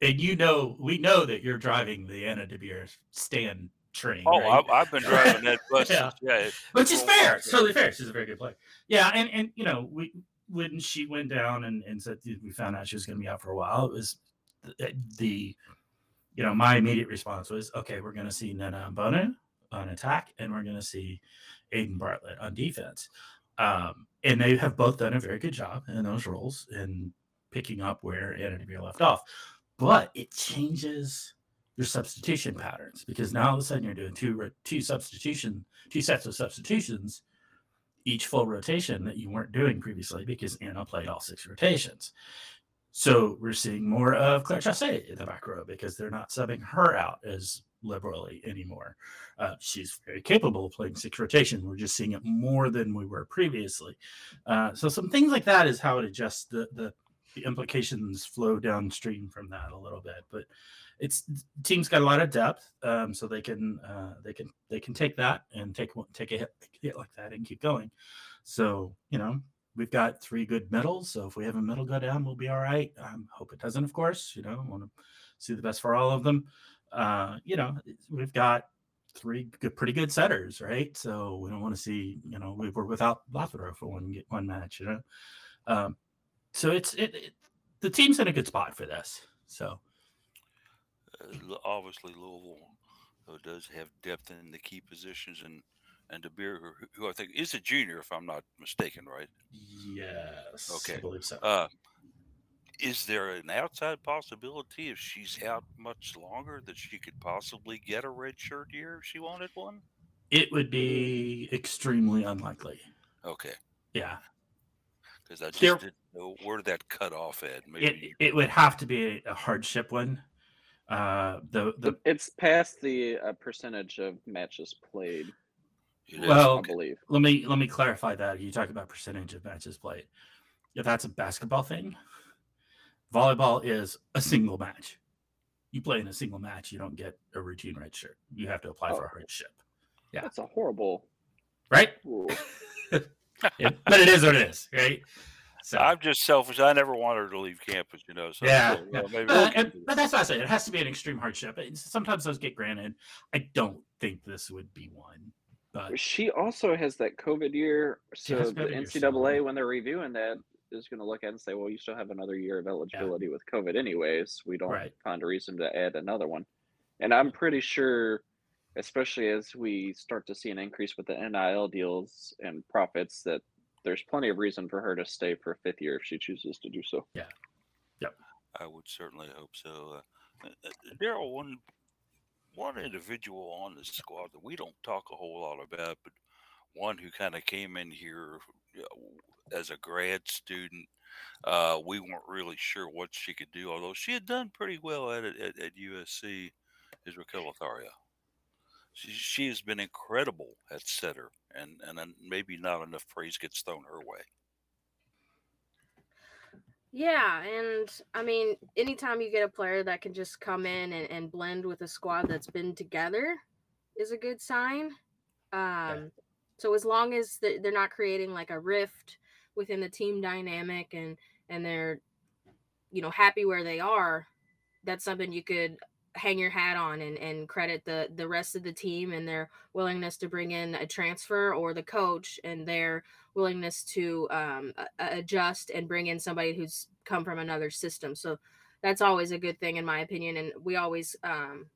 and you know, we know that you're driving the Anna DeBeer stand train. oh, right? I've, I've been driving that bus. Yeah. yeah. which is for a while fair. It's totally fair. She's a very good player. Yeah, and and you know, we when she went down and, and said we found out she was going to be out for a while, it was the, the you know my immediate response was okay, we're going to see Nana Bono on attack, and we're going to see Aiden Bartlett on defense. Um, and they have both done a very good job in those roles and picking up where DeBeer left off. But it changes your substitution patterns because now all of a sudden you're doing two two substitution two sets of substitutions each full rotation that you weren't doing previously because Anna played all six rotations. So we're seeing more of Claire Chassé in the back row because they're not subbing her out as liberally anymore. Uh, she's very capable of playing six rotation. We're just seeing it more than we were previously. Uh, so some things like that is how it adjusts the, the the implications flow downstream from that a little bit. But it's team's got a lot of depth, um, so they can uh, they can they can take that and take take a hit, hit like that and keep going. So you know we've got three good middles. So if we have a middle go down, we'll be all right. Um, hope it doesn't, of course. You know, want to see the best for all of them. Uh, you know, we've got three good, pretty good setters, right? So we don't want to see, you know, we were without Lafaro for one one match, you know. Um, so it's it, it the team's in a good spot for this. So Uh, obviously, Louisville does have depth in the key positions, and and DeBeer, who, who I think is a junior, if I'm not mistaken, right? yes, Okay. I believe so. Uh, is there an outside possibility if she's out much longer that she could possibly get a red shirt year if she wanted one? it would be extremely unlikely. Okay, Yeah, because I just There- didn't know where that cut off at. Maybe it it would have to be a hardship one. Uh, the the It's past the uh, percentage of matches played, it is. well, I believe. let me let me clarify that. You talk about percentage of matches played. If that's a basketball thing, volleyball is a single match. You play in a single match, you don't get a routine red shirt. You have to apply for a Oh. hardship, Yeah. That's a horrible right? rule. It- but it is what it is, right? So, I'm just selfish. I never wanted her to leave campus, you know. So Yeah, so, yeah. well, maybe but, and- but that's what I say. It has to be an extreme hardship. Sometimes those get granted. I don't think this would be one. But She also has that COVID year, so has the COVID year, so- NCAA, when they're reviewing that, is going to look at it and say, "Well, you still have another year of eligibility with COVID, anyways. We don't Right. find a reason to add another one." And I'm pretty sure, especially as we start to see an increase with the NIL deals and profits, that there's plenty of reason for her to stay for a fifth year if she chooses to do so. Yeah. Yep. I would certainly hope so. Uh, uh, uh, Daryl, one one individual on the squad that we don't talk a whole lot about, but one who kind of came in here as a grad student. Uh, we weren't really sure what she could do, although she had done pretty well at it at, at USC. Is Raquel Lafaro. She, she has been incredible at setter, and and maybe not enough praise gets thrown her way. Yeah, and I mean, anytime you get a player that can just come in and, and blend with a squad that's been together is a good sign. Um, So as long as they're not creating like a rift within the team dynamic and and they're, you know, happy where they are, that's something you could hang your hat on and, and credit the the rest of the team and their willingness to bring in a transfer or the coach and their willingness to um, adjust and bring in somebody who's come from another system. So that's always a good thing in my opinion. And we always um,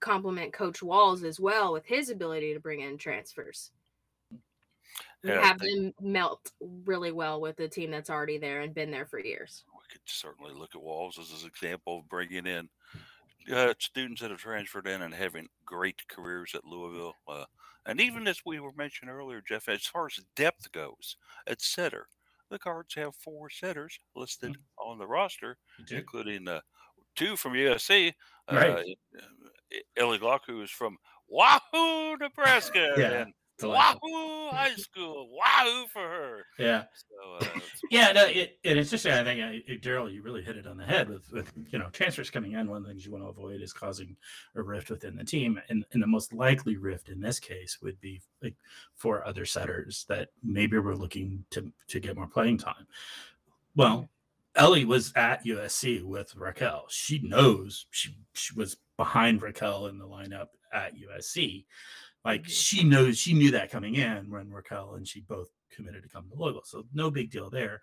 compliment Coach Walz as well with his ability to bring in transfers. Yeah, have them melt really well with the team that's already there and been there for years. We could certainly look at Walz as an example of bringing in uh, students that have transferred in and having great careers at Louisville. Uh, and even as we were mentioned earlier, Jeff, as far as depth goes at setter, the Cards have four setters listed mm-hmm. on the roster, including uh, two from USC. Right. Uh, Ellie Glock, who is from Wahoo, Nebraska, yeah. and Wahoo High School. Wahoo for her. Yeah. So, uh, yeah, no, it, and it's just I think uh, Daryl, you really hit it on the head with with you know transfers coming in. One of the things you want to avoid is causing a rift within the team, and and the most likely rift in this case would be like for other setters that maybe we're looking to to get more playing time. Well, Ellie was at USC with Raquel. She knows she she was behind Raquel in the lineup at USC. Like mm-hmm. she knows she knew that coming in when Raquel and she both committed to come to Louisville. So no big deal there.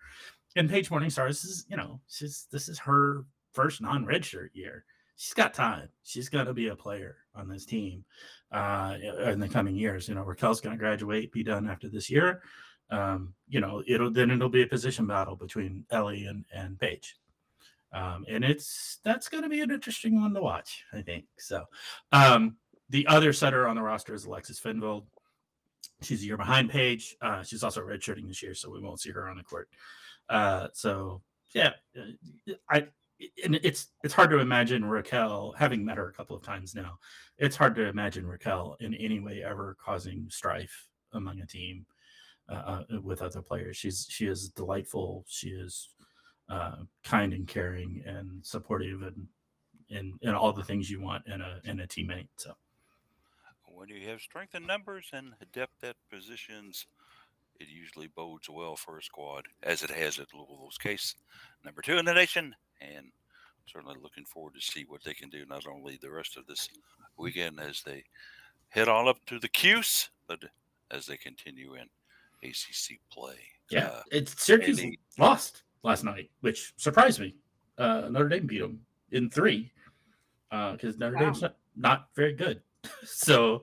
And Paige Morningstar, this is, you know, she's this is her first non-redshirt year. She's got time. She's gonna be a player on this team uh, in the coming years. You know, Raquel's gonna graduate, be done after this year. Um, you know, it'll then it'll be a position battle between Ellie and and Paige. Um, and it's that's going to be an interesting one to watch, I think. So, um, the other setter on the roster is Alexis Finvold. She's a year behind Paige. Uh, she's also redshirting this year, so we won't see her on the court. Uh, so yeah, uh, I and it's it's hard to imagine Raquel having met her a couple of times now. It's hard to imagine Raquel in any way ever causing strife among a team uh, uh with other players. She's she is delightful. She is uh, kind and caring and supportive and and and all the things you want in a in a teammate. So when you have strength in numbers and depth at positions, it usually bodes well for a squad, as it has at Louisville's case. Number two in the nation, and certainly looking forward to see what they can do not only the rest of this weekend as they head on up to the Cuse, but as they continue in ACC play. Yeah, uh, it's Syracuse he, lost last night, which surprised me. Uh, Notre Dame beat them in three because uh, Notre wow. Dame's not, not very good. So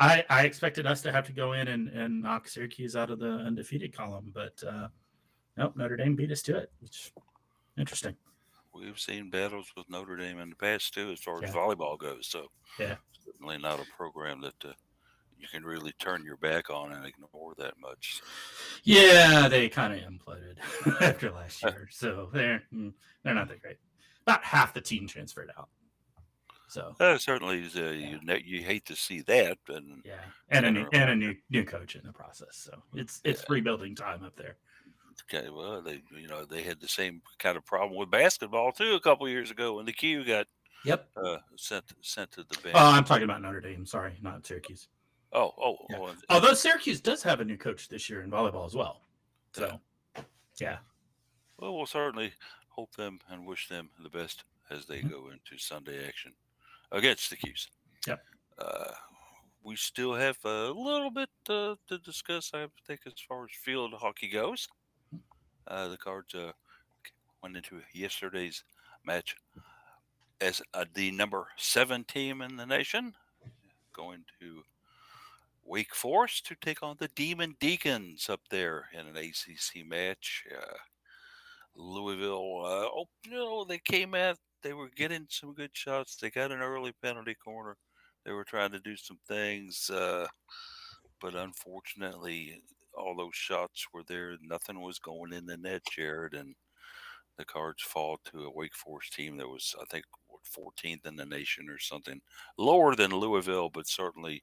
I, I expected us to have to go in and, and knock Syracuse out of the undefeated column, but uh, nope, Notre Dame beat us to it, which interesting. We've seen battles with Notre Dame in the past too, as far as volleyball goes. So yeah, certainly not a program that uh, you can really turn your back on and ignore that much. Yeah, they kind of imploded after last year, so they're mm, they're not that great. About half the team transferred out. So uh, certainly, uh, yeah. you you hate to see that, and yeah, and a new and a new new coach in the process. So it's it's yeah. rebuilding time up there. Okay, well, they you know they had the same kind of problem with basketball too a couple years ago when the Q got yep uh, sent sent to the bench. Oh, I'm talking about Notre Dame. Sorry, not Syracuse. Oh, oh, yeah. oh although Syracuse does have a new coach this year in volleyball as well. So, yeah. Well, we'll certainly hope them and wish them the best as they mm-hmm. go into Sunday action against the Cuse. Yep. Uh, we still have a little bit uh, to discuss, I think, as far as field hockey goes. Uh, the Cards uh, went into yesterday's match as uh, the number seven team in the nation, going to Wake Forest to take on the Demon Deacons up there in an ACC match. Uh, Louisville, uh, oh, you know, they came at, they were getting some good shots. They got an early penalty corner. They were trying to do some things, uh, but unfortunately, all those shots were there. Nothing was going in the net, Jared, and the Cards fall to a Wake Forest team that was, I think, 14th in the nation or something, lower than Louisville, but certainly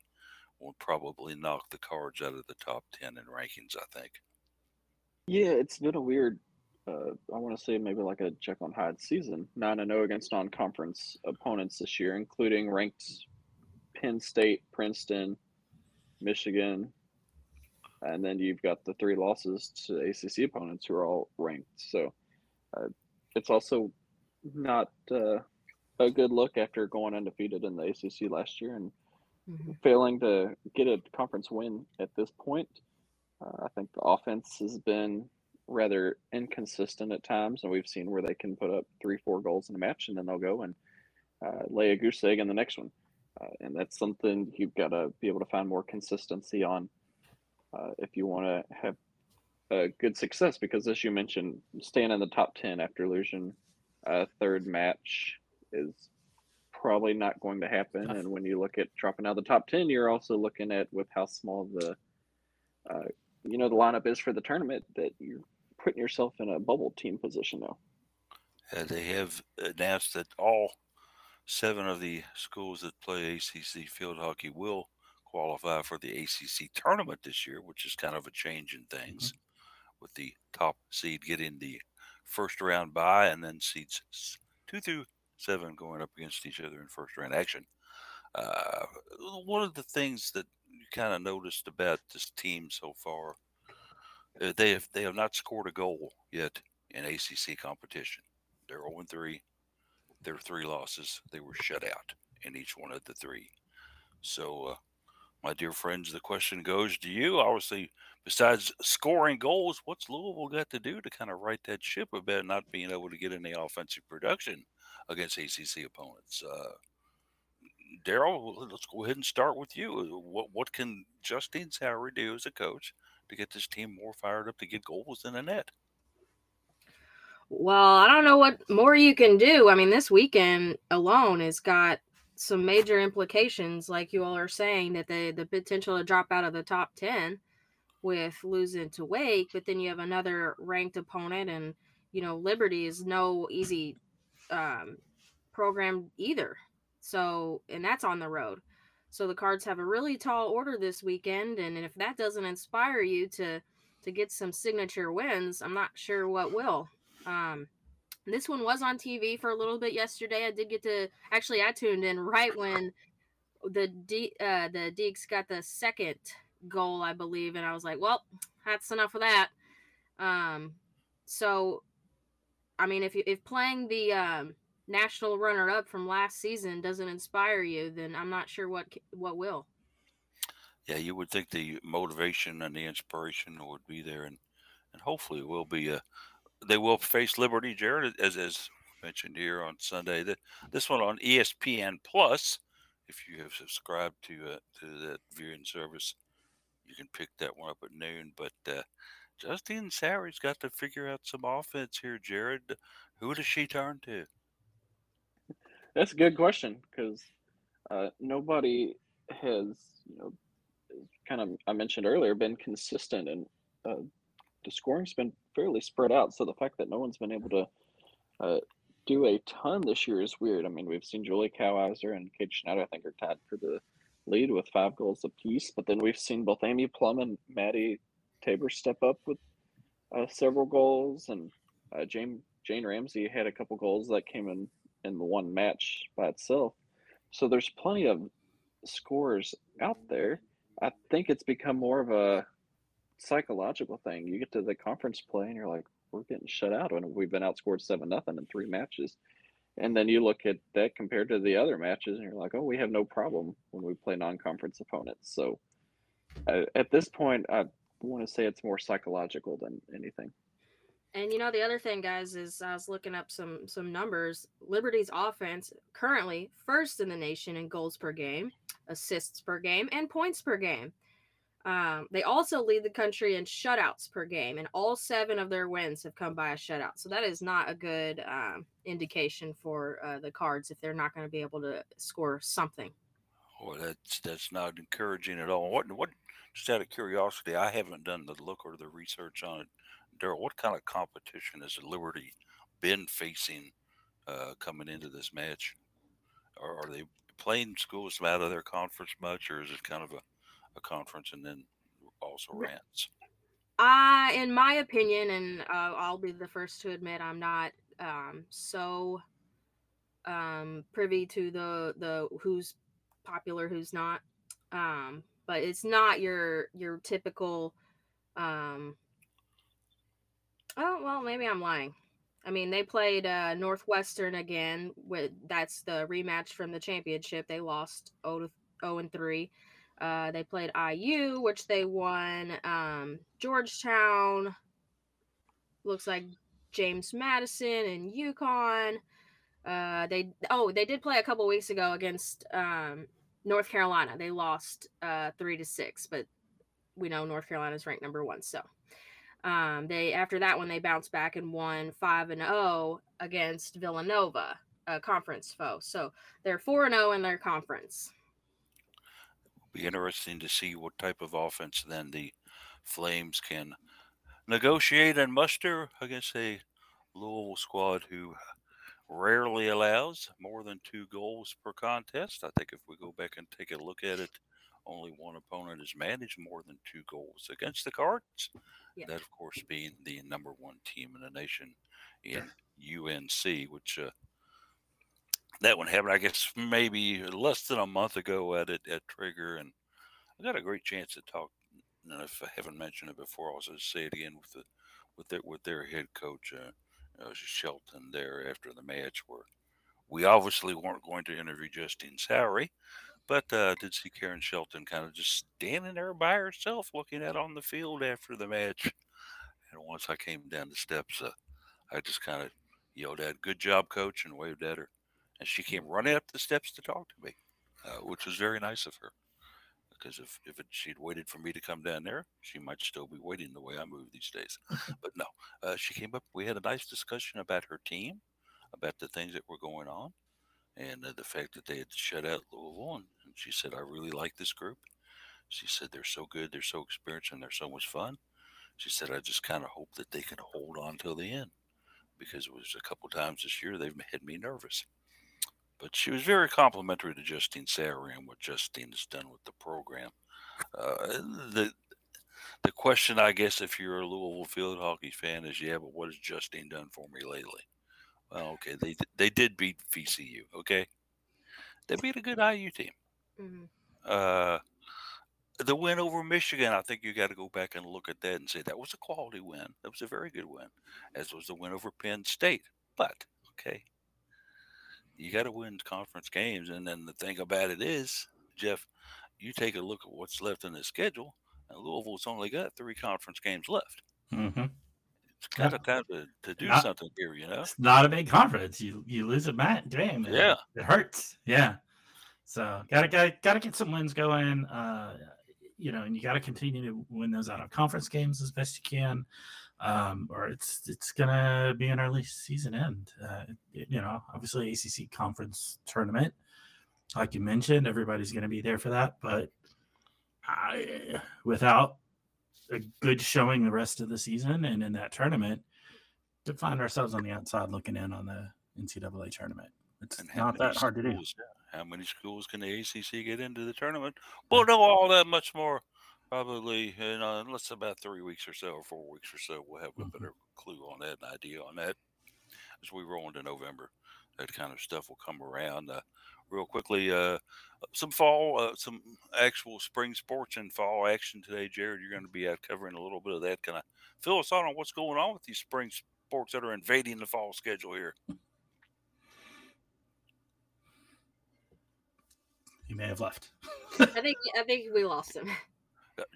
will probably knock the Cards out of the top 10 in rankings. I think. Yeah, it's been a weird. Uh, I want to say maybe like a Jekyll and Hyde season. Nine and zero against non-conference opponents this year, including ranked Penn State, Princeton, Michigan, and then you've got the three losses to ACC opponents who are all ranked. So uh, it's also not uh, a good look after going undefeated in the ACC last year and mm-hmm. failing to get a conference win at this point. Uh, I think the offense has been rather inconsistent at times, and we've seen where they can put up three, four goals in a match, and then they'll go and uh, lay a goose egg in the next one. Uh, and that's something you've got to be able to find more consistency on uh, if you want to have a good success. Because as you mentioned, staying in the top ten after losing a third match is probably not going to happen. And when you look at dropping out of the top ten, you're also looking at with how small the uh, you know the lineup is for the tournament that you're putting yourself in a bubble team position now. Uh, they have announced that all seven of the schools that play ACC field hockey will qualify for the ACC tournament this year, which is kind of a change in things, mm-hmm. with the top seed getting the first round bye, and then seeds two through seven going up against each other in first round action. Uh, one of the things that you kind of noticed about this team so far, they have they have not scored a goal yet in ACC competition. They're 0 3. Their three losses, they were shut out in each one of the three. So, uh, my dear friends, the question goes to you. Obviously, besides scoring goals, what's Louisville got to do to kind of right that ship about not being able to get any offensive production against ACC opponents? Uh, Daryl, let's go ahead and start with you. What what can Justine Sowry do as a coach to get this team more fired up to get goals in the net? Well, I don't know what more you can do. I mean, this weekend alone has got some major implications, like you all are saying, that the the potential to drop out of the top ten with losing to Wake, but then you have another ranked opponent, and you know Liberty is no easy um, program either. So, and that's on the road. So the Cards have a really tall order this weekend, and if that doesn't inspire you to to get some signature wins, I'm not sure what will. Um, this one was on TV for a little bit yesterday. I did get to actually I tuned in right when the D, uh, the Deeks got the second goal, I believe, and I was like, well, that's enough of that. Um, so, I mean, if you if playing the um, national runner up from last season doesn't inspire you, then I'm not sure what what will. Yeah, you would think the motivation and the inspiration would be there, and and hopefully it will be a they will face Liberty, Jared, as as mentioned here on Sunday. The, this one on ESPN Plus. If you have subscribed to uh, to that viewing service, you can pick that one up at noon. But uh, Justine Sowry's got to figure out some offense here, Jared. Who does she turn to? That's a good question because uh, nobody has, you know, kind of I mentioned earlier, been consistent and uh, the scoring's been fairly spread out. So the fact that no one's been able to uh, do a ton this year is weird. I mean, we've seen Julie Kowhauser and Kate Schneider, I think, are tied for the lead with five goals apiece. But then we've seen both Amy Plum and Maddie Tabor step up with uh, several goals, and uh, Jane Jane Ramsey had a couple goals that came in in the one match by itself. So there's plenty of scores out there. I think it's become more of a psychological thing. You get to the conference play and you're like, we're getting shut out when we've been outscored seven nothing in three matches. And then you look at that compared to the other matches and you're like, oh, we have no problem when we play non-conference opponents. So uh, at this point, I want to say it's more psychological than anything. And you know the other thing, guys, is I was looking up some some numbers. Liberty's offense currently first in the nation in goals per game, assists per game, and points per game. Um, they also lead the country in shutouts per game, and all seven of their wins have come by a shutout. So that is not a good um, indication for uh, the Cards if they're not going to be able to score something. Well, that's that's not encouraging at all. What what? Just out of curiosity, I haven't done the look or the research on it. Daryl, what kind of competition has Liberty been facing uh, coming into this match? Or are they playing schools out of their conference much, or is it kind of a a conference and then also rants? Uh, in my opinion, and uh, I'll be the first to admit I'm not um, so um, privy to the the who's popular, who's not. Um, but it's not your your typical. Um, oh well, maybe I'm lying. I mean, they played uh, Northwestern again. With that's the rematch from the championship. They lost 0 to 0 and 3. Uh, they played IU, which they won. Um, Georgetown. Looks like James Madison and UConn. Uh, they oh they did play a couple weeks ago against um, North Carolina. They lost uh, three to six, but we know North Carolina is ranked number one. So um, they after that one they bounced back and won five and zero oh against Villanova, a conference foe. So they're four and zero in their conference It'll be interesting to see what type of offense then the Flames can negotiate and muster against a Louisville squad who rarely allows more than two goals per contest. I think if we go back and take a look at it, only one opponent has managed more than two goals against the Cards. Yeah. That, of course, being the number one team in the nation in UNC, which uh, that one happened, I guess, maybe less than a month ago at at Trager, and I got a great chance to talk. And if I haven't mentioned it before, I'll just say it again with the with their with their head coach uh, uh, Shelton there after the match, where we obviously weren't going to interview Justine Sowry, but uh, did see Karen Shelton kind of just standing there by herself, looking out on the field after the match. And once I came down the steps, uh, I just kind of yelled at, "Good job, coach!" and waved at her and she came running up the steps to talk to me, uh, which was very nice of her. Because if, if it, she'd waited for me to come down there, she might still be waiting the way I move these days. but no, uh, she came up. We had a nice discussion about her team, about the things that were going on, and uh, the fact that they had shut out Louisville. And, and she said, I really like this group. She said, they're so good, they're so experienced, and they're so much fun. She said, I just kind of hope that they can hold on till the end because it was a couple times this year they've had me nervous but she was very complimentary to Justine Sowry and what Justine has done with the program. Uh, the the question, I guess, if you're a Louisville field hockey fan, is yeah, but what has Justine done for me lately? Well, okay, they they did beat VCU. Okay, they beat a good IU team. Mm-hmm. Uh, the win over Michigan, I think you got to go back and look at that and say that was a quality win. That was a very good win, as was the win over Penn State. But okay, you got to win conference games. And then the thing about it is, Jeff, you take a look at what's left in the schedule, and Louisville's only got three conference games left. Mm-hmm. It's kind of time to, to do not, something here, you know. It's not a big conference. You you lose a mat damn. It, yeah, it hurts. Yeah. So gotta gotta gotta get some wins going. Uh, you know, and you got to continue to win those out of conference games as best you can um, or it's it's gonna be an early season end. Uh, it, you know, obviously ACC conference tournament, like you mentioned, everybody's gonna be there for that. But I, without a good showing the rest of the season and in that tournament, to find ourselves on the outside looking in on the NCAA tournament, it's not that hard to do. How many schools can the ACC get into the tournament? We'll know all that much more probably in uh, let's about three weeks or so, or four weeks or so, we'll have a mm-hmm. better clue on that, an idea on that as we roll into November. That kind of stuff will come around. Uh, real quickly, uh, some fall, uh, some actual spring sports and fall action today. Jared, you're going to be out covering a little bit of that. Kind of fill us out on what's going on with these spring sports that are invading the fall schedule here. He may have left. I think I think we lost him.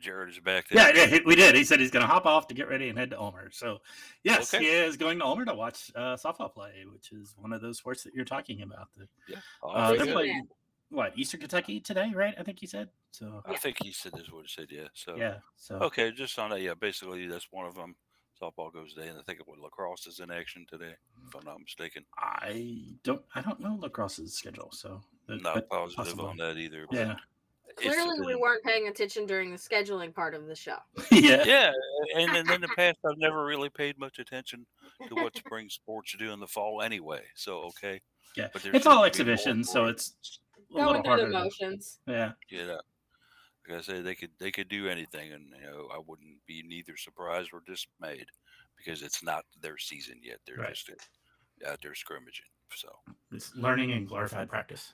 Jared is back there. Yeah, we did. He said he's going to hop off to get ready and head to Ulmer. So, yes, okay. he is going to Ulmer to watch uh, softball play, which is one of those sports that you're talking about. yeah, uh, they're playing. what Eastern Kentucky today, right? I think he said. So I think he said this is what he said. Yeah. So yeah. So okay, just on that. Yeah, basically that's one of them. Softball goes today, and I think it was lacrosse is in action today, if I'm not mistaken. I don't I don't know lacrosse's schedule, so Not positive possibly. on that either. but Yeah. It's Clearly, we been- weren't paying attention during the scheduling part of the show. yeah. Yeah, and then in the past, I've never really paid much attention to what spring sports do in the fall anyway. So okay, Yeah. but It's all to be more exhibition, so it's a Going little through the harder. to- motions. Yeah. you like I say, they could they could do anything, and you know, I wouldn't be neither surprised or dismayed because it's not their season yet. They're Right. just uh, out there scrimmaging. So, It's learning and glorified practice.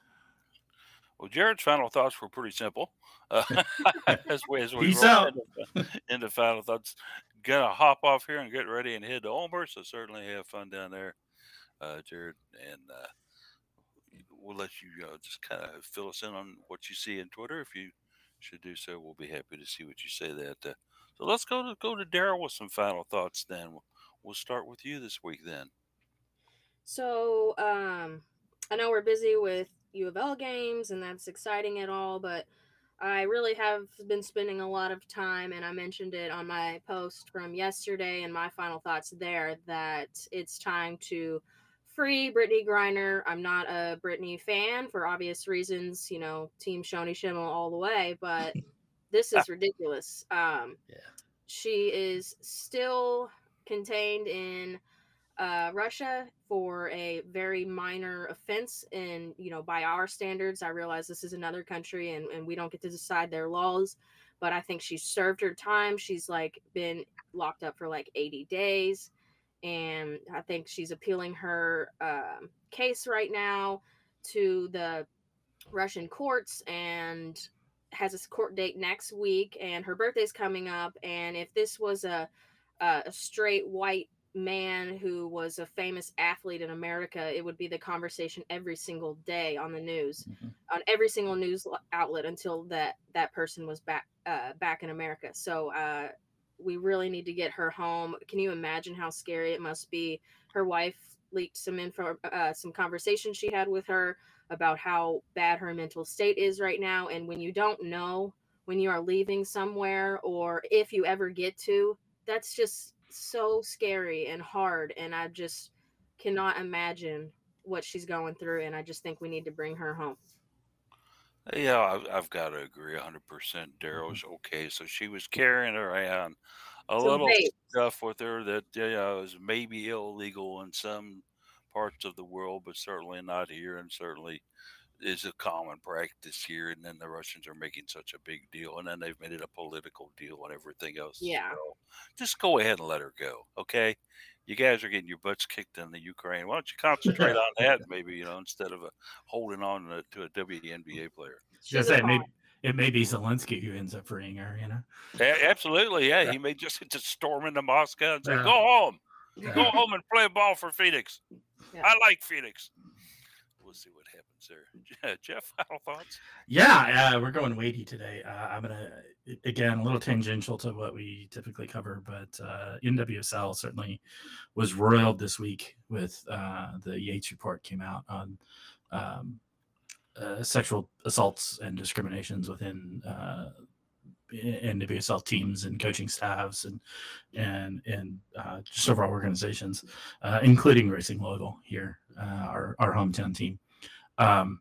Well, Jared's final thoughts were pretty simple. Uh, as we as we Peace out. Into, into final thoughts, gonna hop off here and get ready and head to Ulmer. So certainly have fun down there, uh, Jared, and uh, we'll let you uh, just kind of fill us in on what you see in Twitter. If you should do so, we'll be happy to see what you say. That uh, so let's go to go to Daryl with some final thoughts. Then we'll, we'll start with you this week. Then So, um, I know we're busy with U of L games, and that's exciting at all, but I really have been spending a lot of time, and I mentioned it on my post from yesterday and my final thoughts there that it's time to free Brittney Griner. I'm not a Brittney fan for obvious reasons, you know, Team Shoni Schimmel all the way, but this is ridiculous. Um, Yeah. She is still contained in uh, Russia for a very minor offense. And, you know, by our standards, I realize this is another country and, and we don't get to decide their laws. But I think she served her time. She's like been locked up for like 80 days. And I think she's appealing her um, case right now to the Russian courts and has a court date next week. And her birthday's coming up. And if this was a, a straight white man who was a famous athlete in America, it would be the conversation every single day on the news, Mhm. on every single news outlet until that that person was back uh, back in America. So uh, we really need to get her home. Can you imagine how scary it must be? Her wife leaked some info, uh, some conversation she had with her about how bad her mental state is right now. And when you don't know when you are leaving somewhere, or if you ever get to, that's just so scary and hard. And I just cannot imagine what she's going through. And I just think we need to bring her home. Yeah, I've, I've got to agree 100%. Mm-hmm. Daryl's okay. So she was carrying around a So little vape. stuff with her that yeah, was maybe illegal in some parts of the world, but certainly not here, and certainly is a common practice here. And then the Russians are making such a big deal, and then they've made it a political deal and everything else. Yeah. well. just go ahead and let her go, okay? You guys are getting your butts kicked in the Ukraine. Why don't you concentrate on that, maybe you know, instead of uh holding on to, to a WNBA player? Just say maybe it may be Zelensky who ends up freeing her. You know. A- absolutely, yeah. He may just just storm into Moscow and say, Yeah. "Go home, Yeah. go home and play ball for Phoenix." Yeah. I like Phoenix. We'll see what happens there. Jeff, final thoughts? Yeah, uh, we're going weighty today. Uh, I'm gonna again a little tangential to what we typically cover, but uh, NWSL certainly was roiled this week with uh, the Yates report came out on um, uh, sexual assaults and discriminations within uh, NWSL teams and coaching staffs and and and uh, just overall organizations, uh, including Racing Louisville here, uh, our our hometown team. Um,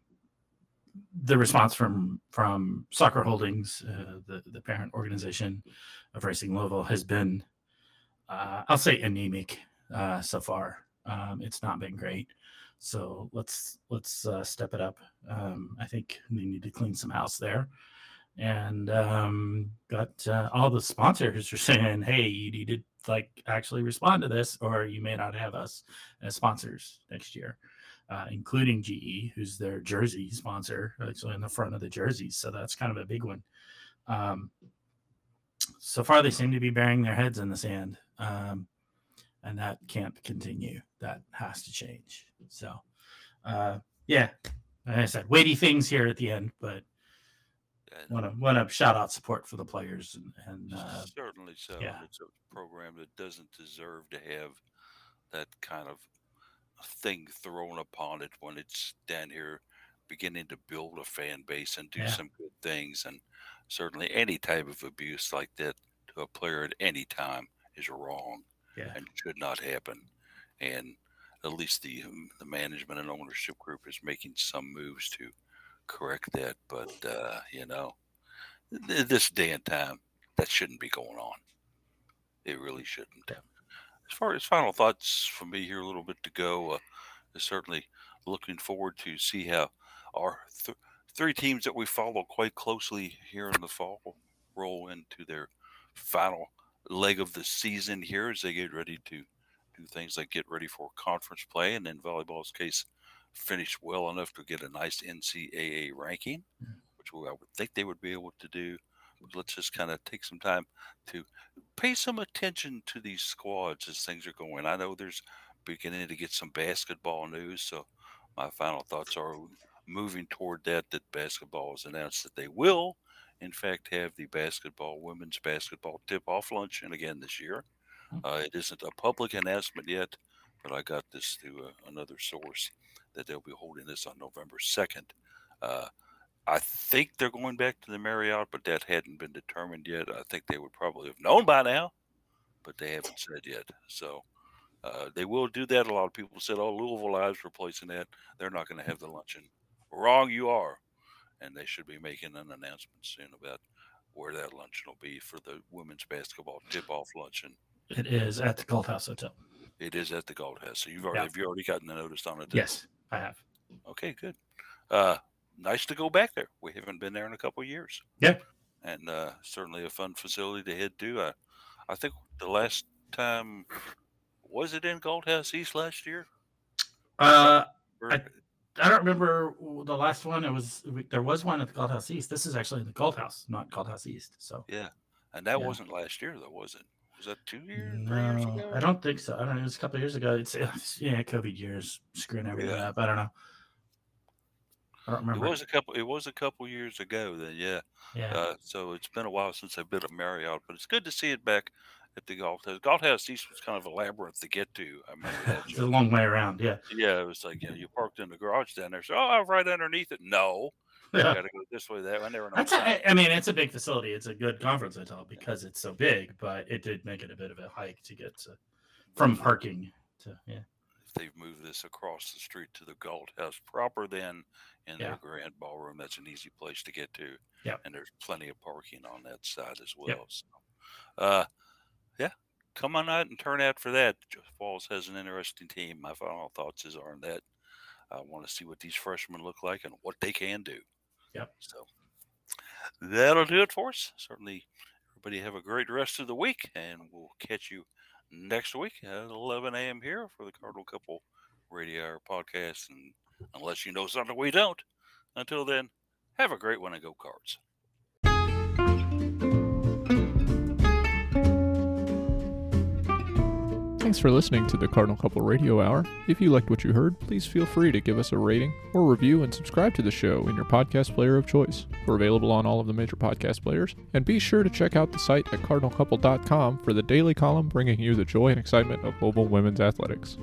the response from from Soccer Holdings, uh, the the parent organization of Racing Louisville, has been, uh, I'll say, anemic uh, so far. Um, it's not been great. So let's let's uh, step it up. Um, I think we need to clean some house there, and um, got uh, all the sponsors are saying, "Hey, you need to like actually respond to this, or you may not have us as sponsors next year." uh, including GE, who's their jersey sponsor, actually in the front of the jerseys. So that's kind of a big one. Um, so far, they seem to be burying their heads in the sand, um, and that can't continue. That has to change. So, uh, yeah, like I said, weighty things here at the end, but want to want to shout out support for the players and, and uh, certainly so. yeah. It's a program that doesn't deserve to have that kind of thing thrown upon it when it's down here beginning to build a fan base and do Yeah. some good things. And certainly, any type of abuse like that to a player at any time is wrong Yeah. and should not happen. And at least the um, the management and ownership group is making some moves to correct that. But uh, you know, th- this day and time, that shouldn't be going on. It really shouldn't. As far as final thoughts from me here, a little bit to go. Uh, is certainly looking forward to see how our th- three teams that we follow quite closely here in the fall roll into their final leg of the season here as they get ready to do things like get ready for conference play and in volleyball's case finish well enough to get a nice ncaa ranking Mm. which i would think they would be able to do but let's just kind of take some time to pay some attention to these squads as things are going. I know there's beginning to get some basketball news so my final thoughts are moving toward that that basketball has announced that they will in fact have the basketball women's basketball tip off luncheon again this year. Uh, it isn't a public announcement yet, but I got this through uh, another source that they'll be holding this on November 2nd. Uh, I think they're going back to the Marriott, but that hadn't been determined yet. I think they would probably have known by now, but they haven't said yet. So uh, they will do that. A lot of people said, oh, Louisville Live's replacing that. They're not going to have the luncheon. Wrong, you are. And they should be making an announcement soon about where that luncheon will be for the women's basketball tip off luncheon. It is at the Galt House Hotel. It is at the Galt House. So you've already Yeah. have you already gotten the notice on it? Yes, I have. Okay, good. Uh, nice to go back there. We haven't been there in a couple of years. Yeah. And uh, certainly a fun facility to head to. Uh, I think the last time was it in Galt House East last year? Uh, Or- I- I don't remember the last one. It was there was one at the Galt House East. This is actually the Galt House, not Galt House East. So yeah, and that Yeah. wasn't last year, though, was it? Was that two years? no. I don't think so. I don't know. It was a couple of years ago. It's, it's yeah, COVID years screwing everything Yeah. up. I don't know. I don't remember. It was a couple. It was a couple years ago. Then, yeah. yeah, Uh, so it's been a while since I've been at Marriott, but it's good to see it back at the Galt House. Galt House East was kind of a labyrinth to get to. I remember that. it's a long way around. Yeah, Yeah, it was like you, know, you parked in the garage down there. So, oh, I'm right underneath it. No, yeah. got to go this way, that. way. I never know. That's a, I mean, it's a big facility. It's a good conference hotel because it's so big, but it did make it a bit of a hike to get to from parking to yeah. if they've moved this across the street to the Galt House proper, then in Yeah. their grand ballroom, that's an easy place to get to. Yep. And there's plenty of parking on that side as well. Yep. So, uh, yeah, come on out and turn out for that. Walz has an interesting team. My final thoughts is on that. I want to see what these freshmen look like and what they can do. Yep. So that'll do it for us. Certainly, everybody have a great rest of the week, and we'll catch you next week at 11 a.m. here for the Cardinal Couple Radio Hour podcast. And unless you know something we don't, until then, have a great one and go cards. Thanks for listening to the Cardinal Couple Radio Hour. If you liked what you heard, please feel free to give us a rating or review and subscribe to the show in your podcast player of choice. We're available on all of the major podcast players. And be sure to check out the site at cardinalcouple.com for the daily column bringing you the joy and excitement of mobile women's athletics.